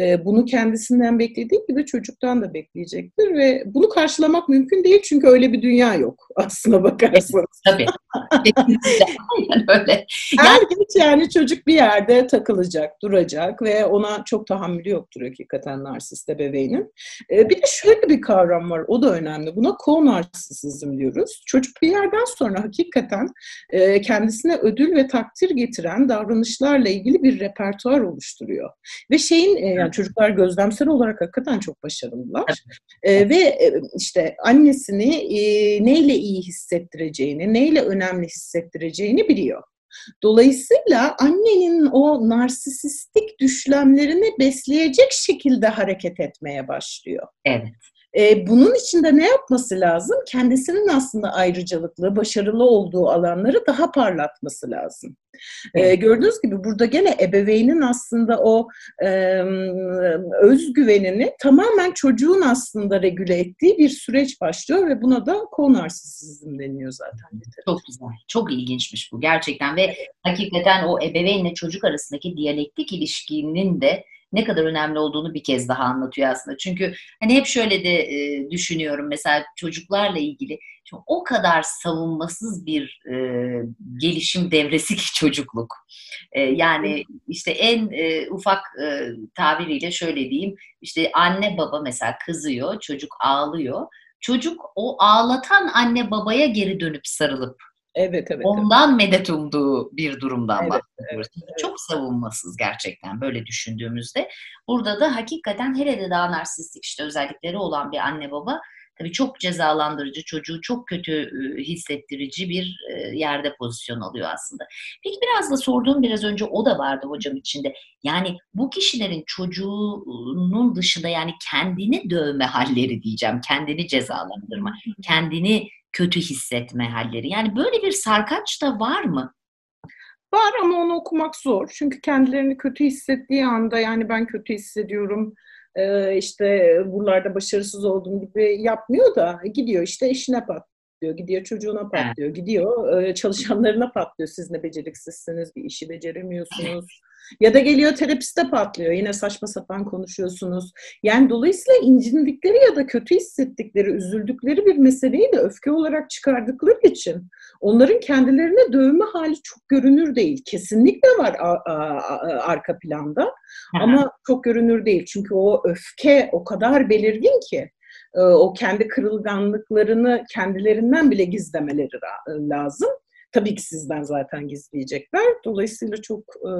E, bunu kendisinden beklediği gibi çocuktan da bekleyecektir ve bunu karşılamak mümkün değil çünkü öyle bir dünya yok aslına bakarsanız. Tabii. öyle. Her geç yani çocuk bir yerde takılacak, duracak ve ona çok tahammülü yoktur hakikaten narsist ebeveynin. E, bir de şöyle bir kavram var, o da önemli. Buna ko-narsisizm diyoruz. Çocuk bir yerden sonra hakikaten e, kendisine ödül ve takdir getiren davranışlarla ilgili bir repertuar oluşturuyor. Ve şeyin yani çocuklar gözlemsel olarak hakikaten çok başarılılar. E, ve e, işte annesini e, neyle iyi hissettireceğini, neyle önemli hissettireceğini biliyor. Dolayısıyla annenin o narsisistik düşlemlerini besleyecek şekilde hareket etmeye başlıyor. Evet. E, bunun için de ne yapması lazım? Kendisinin aslında ayrıcalıklı, başarılı olduğu alanları daha parlatması lazım. E, gördüğünüz gibi burada gene ebeveynin aslında o e, özgüvenini tamamen çocuğun aslında regüle ettiği bir süreç başlıyor ve buna da konarsizm deniyor zaten. Çok güzel, çok ilginçmiş bu gerçekten ve hakikaten o ebeveynle çocuk arasındaki diyalektik ilişkinin de ne kadar önemli olduğunu bir kez daha anlatıyor aslında. Çünkü hani hep şöyle de e, düşünüyorum mesela çocuklarla ilgili o kadar savunmasız bir e, gelişim devresi ki çocukluk. E, yani işte en e, ufak e, tabiriyle şöyle diyeyim işte anne baba mesela kızıyor çocuk ağlıyor. Çocuk o ağlatan anne babaya geri dönüp sarılıp Evet, evet. Ondan evet. medet umduğu bir durumdan evet, bahsediyoruz. Evet, Çok savunmasız gerçekten böyle düşündüğümüzde. Burada da hakikaten hele de daha narsistik işte özellikleri olan bir anne baba tabii çok cezalandırıcı, çocuğu çok kötü hissettirici bir yerde pozisyon alıyor aslında. Peki biraz da sorduğum biraz önce o da vardı hocam içinde. Yani bu kişilerin çocuğunun dışında yani kendini dövme halleri diyeceğim, kendini cezalandırma, kendini kötü hissetme halleri. Yani böyle bir sarkaç da var mı? Var ama onu okumak zor. Çünkü kendilerini kötü hissettiği anda yani ben kötü hissediyorum, işte buralarda başarısız olduğum gibi yapmıyor da gidiyor işte işine patlıyor, gidiyor çocuğuna patlıyor, gidiyor çalışanlarına patlıyor. Siz ne beceriksizsiniz, bir işi beceremiyorsunuz. Ya da geliyor terapiste patlıyor. Yine saçma sapan konuşuyorsunuz. Yani dolayısıyla incindikleri ya da kötü hissettikleri, üzüldükleri bir meseleyi de öfke olarak çıkardıkları için onların kendilerine dövme hali çok görünür değil. Kesinlikle var arka planda ama çok görünür değil. Çünkü o öfke o kadar belirgin ki o kendi kırılganlıklarını kendilerinden bile gizlemeleri lazım. Tabii ki sizden zaten gizleyecekler. Dolayısıyla çok e,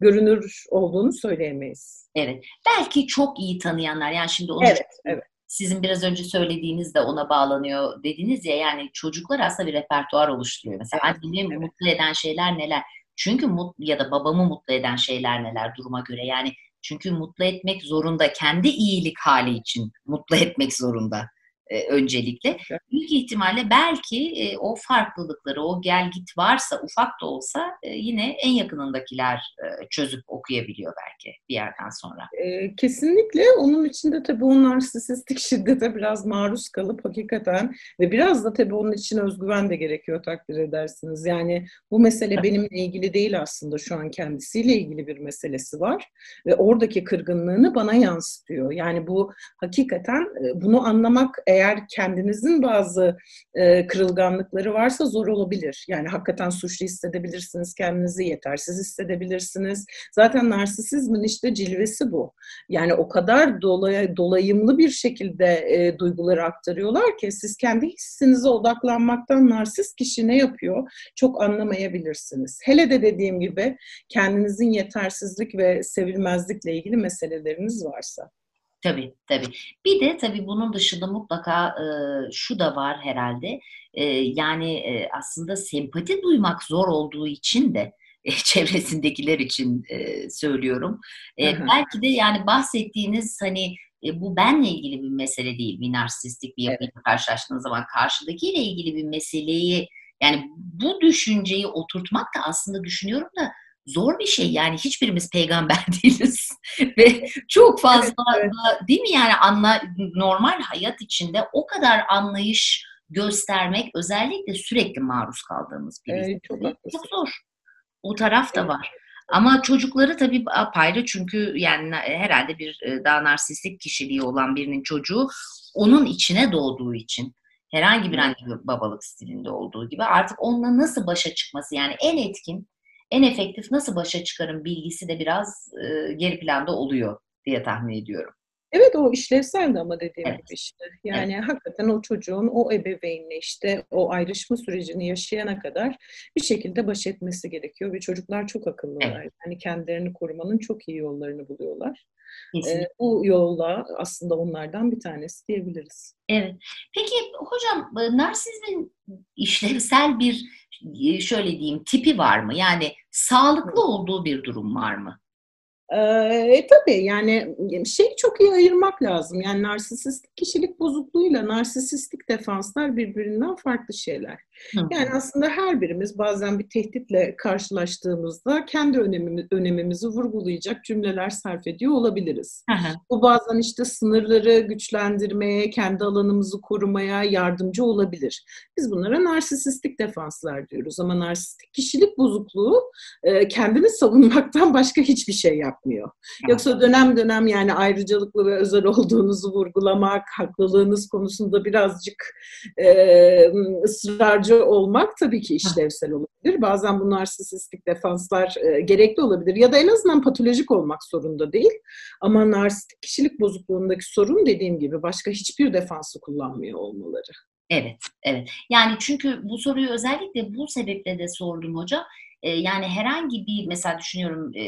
görünür olduğunu söyleyemeyiz. Evet. Belki çok iyi tanıyanlar. Yani şimdi onu evet, evet. sizin biraz önce söylediğiniz de ona bağlanıyor dediniz ya yani çocuklar aslında bir repertuar oluşturuyor. Mesela evet, annemi evet. mutlu eden şeyler neler? Çünkü mutlu ya da babamı mutlu eden şeyler neler duruma göre? Yani çünkü mutlu etmek zorunda, kendi iyilik hali için mutlu etmek zorunda e, öncelikle. Büyük ihtimalle belki e, o farklılıkları, o gel git varsa ufak da olsa e, yine en yakınındakiler e, çözüp okuyabiliyor belki bir yerden sonra. E, kesinlikle. Onun için de tabii o narsisistik şiddete biraz maruz kalıp hakikaten ve biraz da tabii onun için özgüven de gerekiyor takdir edersiniz. Yani bu mesele benimle ilgili değil aslında şu an kendisiyle ilgili bir meselesi var ve oradaki kırgınlığını bana yansıtıyor. Yani bu hakikaten bunu anlamak eğer kendinizin bazı e, kırılganlıkları varsa zor olabilir. Yani hakikaten suçlu hissedebilirsiniz, kendinizi yetersiz hissedebilirsiniz. Zaten narsisizmin işte cilvesi bu. Yani o kadar dolay, dolayımlı bir şekilde e, duyguları aktarıyorlar ki siz kendi hissinize odaklanmaktan narsist kişi ne yapıyor çok anlamayabilirsiniz. Hele de dediğim gibi kendinizin yetersizlik ve sevilmezlikle ilgili meseleleriniz varsa. Tabii tabii. Bir de tabii bunun dışında mutlaka e, şu da var herhalde. E, yani e, aslında sempati duymak zor olduğu için de e, çevresindekiler için e, söylüyorum. E, belki de yani bahsettiğiniz hani e, bu benle ilgili bir mesele değil. Bir narsistik bir yapıyla evet. karşılaştığınız zaman karşıdakiyle ilgili bir meseleyi yani bu düşünceyi oturtmak da aslında düşünüyorum da zor bir şey. Yani hiçbirimiz peygamber değiliz. Ve çok fazla evet, evet. değil mi yani anla, normal hayat içinde o kadar anlayış göstermek özellikle sürekli maruz kaldığımız bir evet, çok, çok zor. O taraf da var. Ama çocukları tabii apayrı çünkü yani herhalde bir e, daha narsistik kişiliği olan birinin çocuğu onun içine doğduğu için herhangi bir anne babalık stilinde olduğu gibi artık onunla nasıl başa çıkması yani en etkin en efektif nasıl başa çıkarım bilgisi de biraz e, geri planda oluyor diye tahmin ediyorum. Evet o işlevsel de ama dediğim evet. gibi işte. Yani evet. hakikaten o çocuğun o ebeveynle işte o ayrışma sürecini yaşayana kadar bir şekilde baş etmesi gerekiyor ve çocuklar çok akıllılar. Evet. Yani kendilerini korumanın çok iyi yollarını buluyorlar. Ee, bu yolla aslında onlardan bir tanesi diyebiliriz. Evet. Peki hocam narsizmin işlevsel bir şöyle diyeyim tipi var mı? Yani sağlıklı olduğu bir durum var mı? E, tabii yani şeyi çok iyi ayırmak lazım. Yani narsisistik kişilik bozukluğuyla narsisistik defanslar birbirinden farklı şeyler. Yani aslında her birimiz bazen bir tehditle karşılaştığımızda kendi önemimiz, önemimizi vurgulayacak cümleler sarf ediyor olabiliriz. Hı hı. Bu bazen işte sınırları güçlendirmeye, kendi alanımızı korumaya yardımcı olabilir. Biz bunlara narsisistik defanslar diyoruz ama narsistik kişilik bozukluğu kendini savunmaktan başka hiçbir şey yapmıyor. Yoksa dönem dönem yani ayrıcalıklı ve özel olduğunuzu vurgulamak, haklılığınız konusunda birazcık e, ısrarcı yardımcı olmak tabii ki işlevsel olabilir. Bazen bu narsisistik defanslar e, gerekli olabilir ya da en azından patolojik olmak zorunda değil. Ama narsistik kişilik bozukluğundaki sorun dediğim gibi başka hiçbir defansı kullanmıyor olmaları. Evet, evet. Yani çünkü bu soruyu özellikle bu sebeple de sordum hocam. E, yani herhangi bir mesela düşünüyorum e,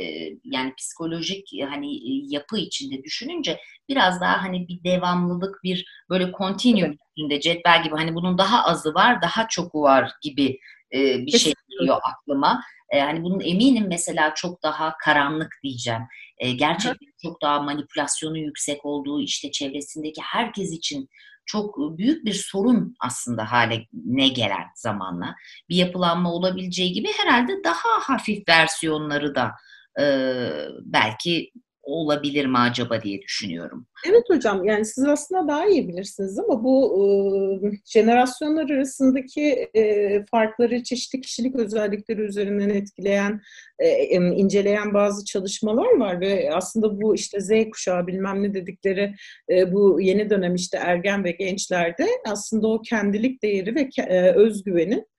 yani psikolojik hani e, yapı içinde düşününce biraz daha hani bir devamlılık bir böyle continuum üstünde cetvel gibi hani bunun daha azı var daha çoku var gibi e, bir şey geliyor aklıma. Hani bunun eminim mesela çok daha karanlık diyeceğim. E, gerçekten çok daha manipülasyonu yüksek olduğu işte çevresindeki herkes için çok büyük bir sorun aslında hale ne gelen zamanla. Bir yapılanma olabileceği gibi herhalde daha hafif versiyonları da e, belki olabilir mi acaba diye düşünüyorum. Evet hocam yani siz aslında daha iyi bilirsiniz ama bu e, jenerasyonlar arasındaki e, farkları çeşitli kişilik özellikleri üzerinden etkileyen, e, inceleyen bazı çalışmalar var ve aslında bu işte Z kuşağı bilmem ne dedikleri e, bu yeni dönem işte ergen ve gençlerde aslında o kendilik değeri ve e, özgüvenin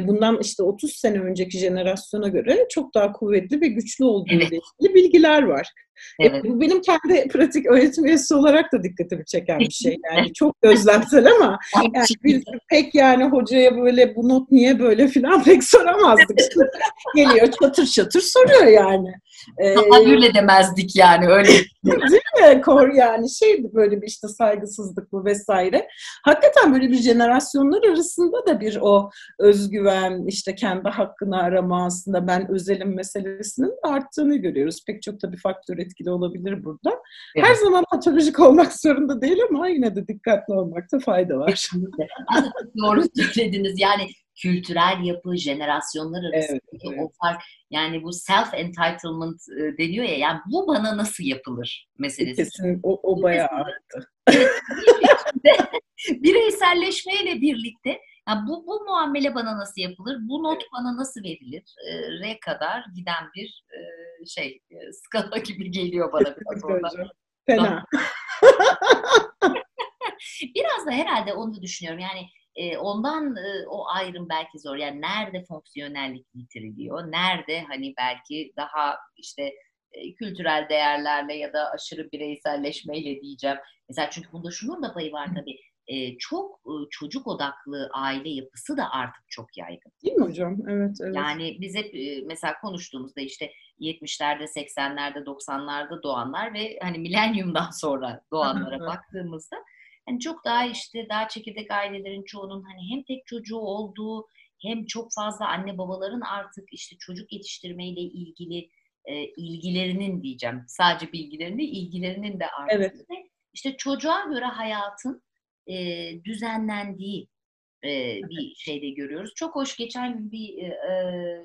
bundan işte 30 sene önceki jenerasyona göre çok daha kuvvetli ve güçlü olduğu evet. ilgili bilgiler var. Evet. Bu benim kendi pratik öğretim üyesi olarak da dikkatimi çeken bir şey. Yani çok gözlemsel ama yani biz pek yani hocaya böyle bu not niye böyle filan pek soramazdık. Geliyor çatır çatır soruyor yani. Tahayyül demezdik yani öyle. Değil mi? Kor yani şeydi böyle bir işte saygısızlık bu vesaire. Hakikaten böyle bir jenerasyonlar arasında da bir o özgüven, işte kendi hakkını arama aslında ben özelim meselesinin arttığını görüyoruz. Pek çok tabii faktör etkili olabilir burada. Evet. Her zaman patolojik olmak zorunda değil ama yine de dikkatli olmakta fayda var. Doğru söylediniz. Yani kültürel yapı, jenerasyonlar arasındaki evet, evet. o fark yani bu self entitlement e, deniyor ya yani bu bana nasıl yapılır meselesi. Kesin o, o bayağı arttı. bireyselleşmeyle birlikte yani bu, bu muamele bana nasıl yapılır, bu not bana nasıl verilir, e, R kadar giden bir e, şey e, skala gibi geliyor bana biraz orada. Fena. biraz da herhalde onu düşünüyorum yani e, ondan e, o ayrım belki zor. Yani nerede fonksiyonellik yitiriliyor, nerede hani belki daha işte e, kültürel değerlerle ya da aşırı bireyselleşmeyle diyeceğim. Mesela çünkü bunda şunun da payı var tabii. E, çok e, çocuk odaklı aile yapısı da artık çok yaygın. Değil mi hocam? Evet, evet. Yani biz hep e, mesela konuştuğumuzda işte 70'lerde, 80'lerde, 90'larda doğanlar ve hani milenyumdan sonra doğanlara baktığımızda hani çok daha işte daha çekirdek ailelerin çoğunun hani hem tek çocuğu olduğu hem çok fazla anne babaların artık işte çocuk yetiştirmeyle ilgili e, ilgilerinin diyeceğim sadece bilgilerini ilgilerinin de arttığı evet. işte çocuğa göre hayatın e, düzenlendiği e, bir şeyde görüyoruz. Çok hoş geçen gün bir e, e,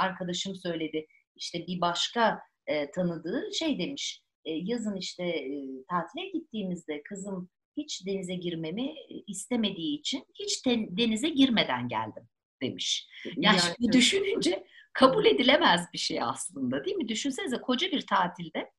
arkadaşım söyledi. İşte bir başka e, tanıdığı şey demiş. E, yazın işte e, tatile gittiğimizde kızım hiç denize girmemi e, istemediği için hiç denize girmeden geldim demiş. Yani, yani şimdi düşününce kabul edilemez bir şey aslında değil mi? Düşünsenize koca bir tatilde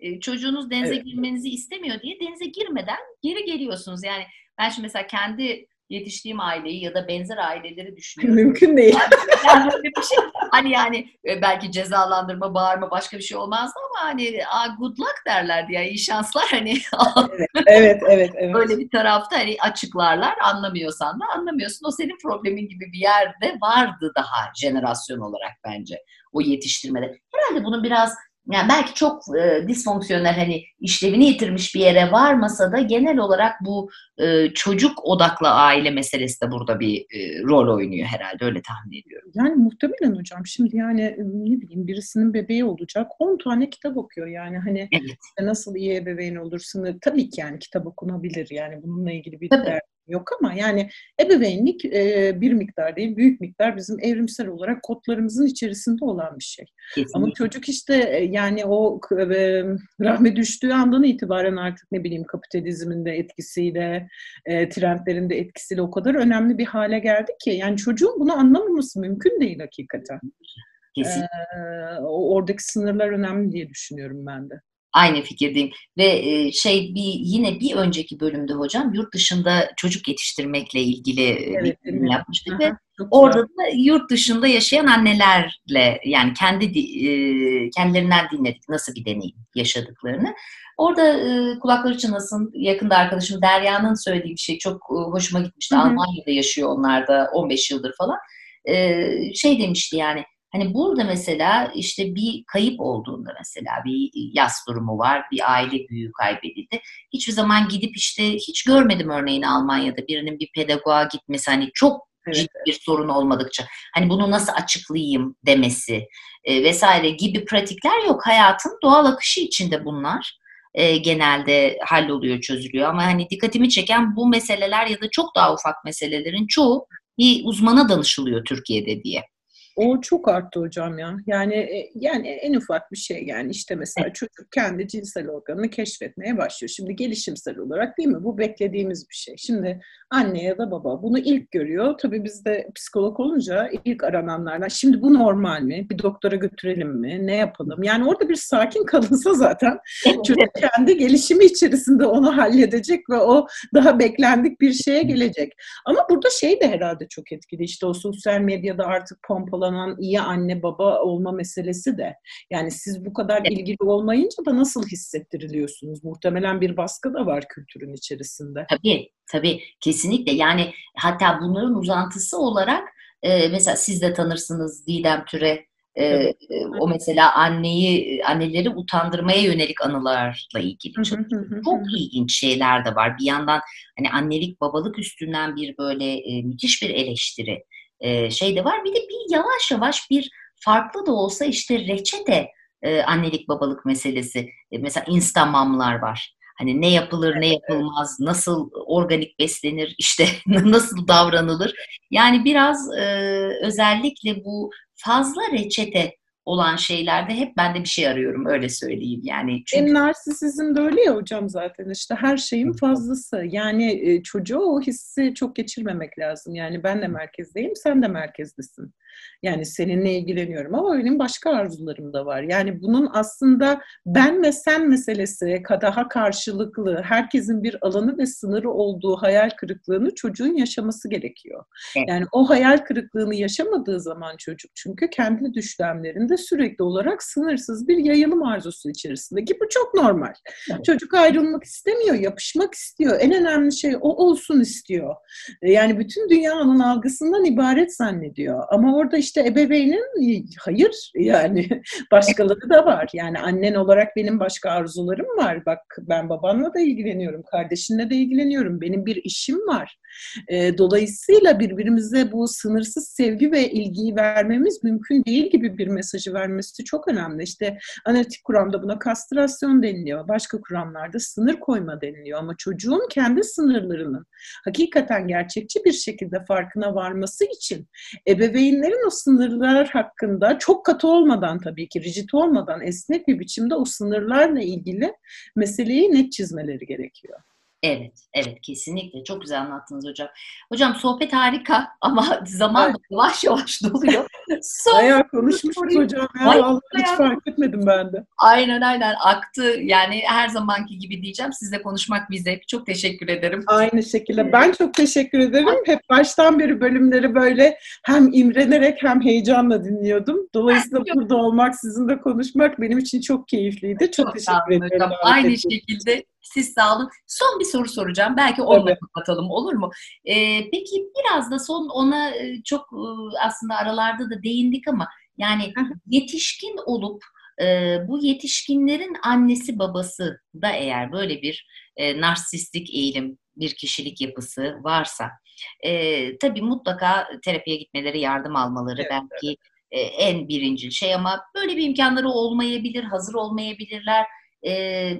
e, çocuğunuz denize evet. girmenizi istemiyor diye denize girmeden geri geliyorsunuz. Yani ben şimdi mesela kendi yetiştiğim aileyi ya da benzer aileleri düşünüyorum. Mümkün değil. Yani, yani bir şey, hani yani e, belki cezalandırma, bağırma başka bir şey olmazdı ama hani good luck derlerdi ya iyi şanslar hani. evet, evet, evet, evet. Böyle bir tarafta hani açıklarlar anlamıyorsan da anlamıyorsun. O senin problemin gibi bir yerde vardı daha jenerasyon olarak bence o yetiştirmede. Herhalde bunun biraz yani belki çok e, disfonksiyonel hani işlevini yitirmiş bir yere varmasa da genel olarak bu e, çocuk odaklı aile meselesi de burada bir e, rol oynuyor herhalde. Öyle tahmin ediyorum. Yani muhtemelen hocam. Şimdi yani e, ne bileyim birisinin bebeği olacak. 10 tane kitap okuyor. Yani hani evet. nasıl iyi ebeveyn olursun? Tabii ki yani kitap okunabilir. Yani bununla ilgili bir Tabii yok ama yani ebeveynlik e, bir miktar değil büyük miktar bizim evrimsel olarak kodlarımızın içerisinde olan bir şey. Kesinlikle. Ama çocuk işte e, yani o e, rahme düştüğü andan itibaren artık ne bileyim kapitalizmin de etkisiyle e, trendlerin de etkisiyle o kadar önemli bir hale geldi ki yani çocuğun bunu anlamaması mümkün değil hakikaten. Kesinlikle. Ee, oradaki sınırlar önemli diye düşünüyorum ben de. Aynı fikirdeyim. Ve şey bir yine bir önceki bölümde hocam yurt dışında çocuk yetiştirmekle ilgili evet, bir bölüm yapmıştık Aha, ve orada da yurt dışında yaşayan annelerle yani kendi kendilerinden dinledik nasıl bir deneyim yaşadıklarını. Orada e, kulakları çınlasın yakında arkadaşım Derya'nın söylediği bir şey çok hoşuma gitmişti. Hı hı. Almanya'da yaşıyor onlar da 15 yıldır falan. E, şey demişti yani Hani burada mesela işte bir kayıp olduğunda mesela bir yas durumu var, bir aile büyüğü kaybedildi. Hiçbir zaman gidip işte hiç görmedim örneğin Almanya'da birinin bir pedagoğa gitmesi hani çok evet. ciddi bir sorun olmadıkça hani bunu nasıl açıklayayım demesi e, vesaire gibi pratikler yok. Hayatın doğal akışı içinde bunlar e, genelde halloluyor, çözülüyor. Ama hani dikkatimi çeken bu meseleler ya da çok daha ufak meselelerin çoğu bir uzmana danışılıyor Türkiye'de diye. O çok arttı hocam ya. Yani e, yani en ufak bir şey yani işte mesela çocuk kendi cinsel organını keşfetmeye başlıyor. Şimdi gelişimsel olarak değil mi? Bu beklediğimiz bir şey. Şimdi anne ya da baba bunu ilk görüyor. Tabii biz de psikolog olunca ilk arananlardan şimdi bu normal mi? Bir doktora götürelim mi? Ne yapalım? Yani orada bir sakin kalınsa zaten çocuk kendi gelişimi içerisinde onu halledecek ve o daha beklendik bir şeye gelecek. Ama burada şey de herhalde çok etkili. İşte o sosyal medyada artık pompalanan iyi anne baba olma meselesi de. Yani siz bu kadar ilgili olmayınca da nasıl hissettiriliyorsunuz? Muhtemelen bir baskı da var kültürün içerisinde. Tabii, tabii. Kesinlikle. Yani hatta bunların uzantısı olarak e, mesela siz de tanırsınız Didem Türe e, evet. o mesela anneyi anneleri utandırmaya yönelik anılarla ilgili çok, çok ilginç şeyler de var. Bir yandan hani annelik babalık üstünden bir böyle e, müthiş bir eleştiri e, şey de var. Bir de bir yavaş yavaş bir farklı da olsa işte reçete e, annelik babalık meselesi. E, mesela instamamlar var. Hani ne yapılır, ne yapılmaz, nasıl organik beslenir, işte nasıl davranılır. Yani biraz e, özellikle bu fazla reçete olan şeylerde hep ben de bir şey arıyorum öyle söyleyeyim yani. Çünkü... En narsisizm de öyle ya hocam zaten işte her şeyin fazlası. Yani e, çocuğu o hissi çok geçirmemek lazım. Yani ben de merkezdeyim sen de merkezdesin. Yani seninle ilgileniyorum ama benim başka arzularım da var. Yani bunun aslında ben ve sen meselesi daha karşılıklı, herkesin bir alanı ve sınırı olduğu hayal kırıklığını çocuğun yaşaması gerekiyor. Yani o hayal kırıklığını yaşamadığı zaman çocuk çünkü kendi düşlemlerinde sürekli olarak sınırsız bir yayılım arzusu içerisinde ki bu çok normal. Çocuk ayrılmak istemiyor, yapışmak istiyor. En önemli şey o olsun istiyor. Yani bütün dünyanın algısından ibaret zannediyor. Ama orada işte ebeveynin hayır yani başkaları da var. Yani annen olarak benim başka arzularım var. Bak ben babanla da ilgileniyorum, kardeşinle de ilgileniyorum. Benim bir işim var. E, dolayısıyla birbirimize bu sınırsız sevgi ve ilgiyi vermemiz mümkün değil gibi bir mesajı vermesi çok önemli. İşte analitik kuramda buna kastrasyon deniliyor. Başka kuramlarda sınır koyma deniliyor. Ama çocuğun kendi sınırlarının hakikaten gerçekçi bir şekilde farkına varması için ebeveynlerin o sınırlar hakkında çok katı olmadan tabii ki rigid olmadan esnek bir biçimde o sınırlarla ilgili meseleyi net çizmeleri gerekiyor. Evet, evet kesinlikle. Çok güzel anlattınız hocam. Hocam sohbet harika ama zaman evet. yavaş yavaş doluyor. Son Bayağı konuşmuşuz hocam ya. Ay, Vallahi hiç fark etmedim ben de. Aynen aynen aktı. Yani her zamanki gibi diyeceğim. Sizle konuşmak bize çok teşekkür ederim. Aynı şekilde. Ben çok teşekkür ederim. Hep baştan beri bölümleri böyle hem imrenerek hem heyecanla dinliyordum. Dolayısıyla burada olmak, sizinle konuşmak benim için çok keyifliydi. Çok, çok teşekkür ederim. Aynı şekilde siz sağ olun. Son bir soru soracağım. Belki onunla evet. kapatalım olur mu? Ee, peki biraz da son ona e, çok e, aslında aralarda da değindik ama yani yetişkin olup e, bu yetişkinlerin annesi babası da eğer böyle bir e, narsistik eğilim, bir kişilik yapısı varsa e, tabii mutlaka terapiye gitmeleri, yardım almaları evet, belki evet. E, en birincil şey ama böyle bir imkanları olmayabilir, hazır olmayabilirler. E,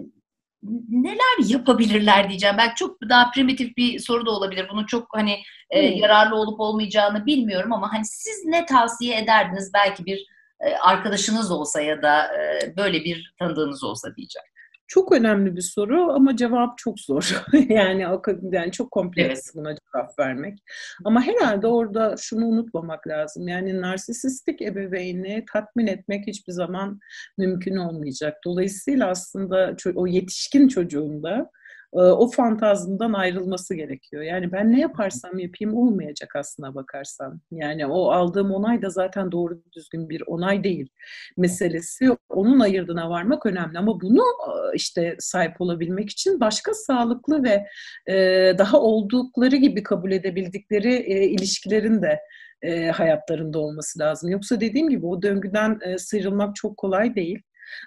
neler yapabilirler diyeceğim. Belki çok daha primitif bir soru da olabilir. Bunun çok hani e, yararlı olup olmayacağını bilmiyorum ama hani siz ne tavsiye ederdiniz belki bir e, arkadaşınız olsa ya da e, böyle bir tanıdığınız olsa diyeceğim. Çok önemli bir soru ama cevap çok zor. yani yani çok kompleks evet. buna cevap vermek. Ama herhalde orada şunu unutmamak lazım. Yani narsisistik ebeveyni tatmin etmek hiçbir zaman mümkün olmayacak. Dolayısıyla aslında o yetişkin çocuğunda o fantazmdan ayrılması gerekiyor. Yani ben ne yaparsam yapayım olmayacak aslına bakarsan. Yani o aldığım onay da zaten doğru düzgün bir onay değil. Meselesi onun ayırdına varmak önemli ama bunu e, işte sahip olabilmek için başka sağlıklı ve e, daha oldukları gibi kabul edebildikleri ilişkilerin de e, hayatlarında olması lazım. Yoksa dediğim gibi o döngüden e, sıyrılmak çok kolay değil.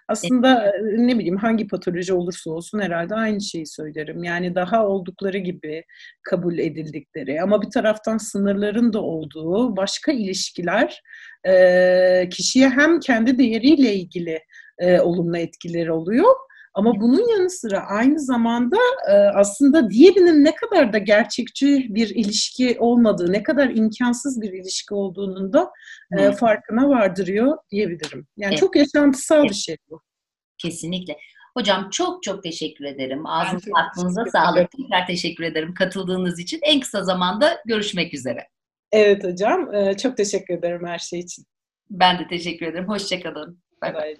Aslında e, ne bileyim hangi patoloji olursa olsun herhalde aynı şeyi söylerim. Yani daha oldukları gibi kabul edildikleri ama bir taraftan sınırların da olduğu başka ilişkiler e, kişiye hem kendi değeriyle ilgili e, olumlu etkileri oluyor ama bunun yanı sıra aynı zamanda e, aslında diğerinin ne kadar da gerçekçi bir ilişki olmadığı, ne kadar imkansız bir ilişki olduğunun da e, farkına vardırıyor diyebilirim. Yani Evet. çok yaşantısal bir şey bu. Kesinlikle. Hocam çok çok teşekkür ederim. Ağzınıza çok aklınıza sağlık. Tekrar teşekkür ederim katıldığınız için. En kısa zamanda görüşmek üzere. Evet hocam, e, çok teşekkür ederim her şey için. Ben de teşekkür ederim. Hoşçakalın. Bay bay.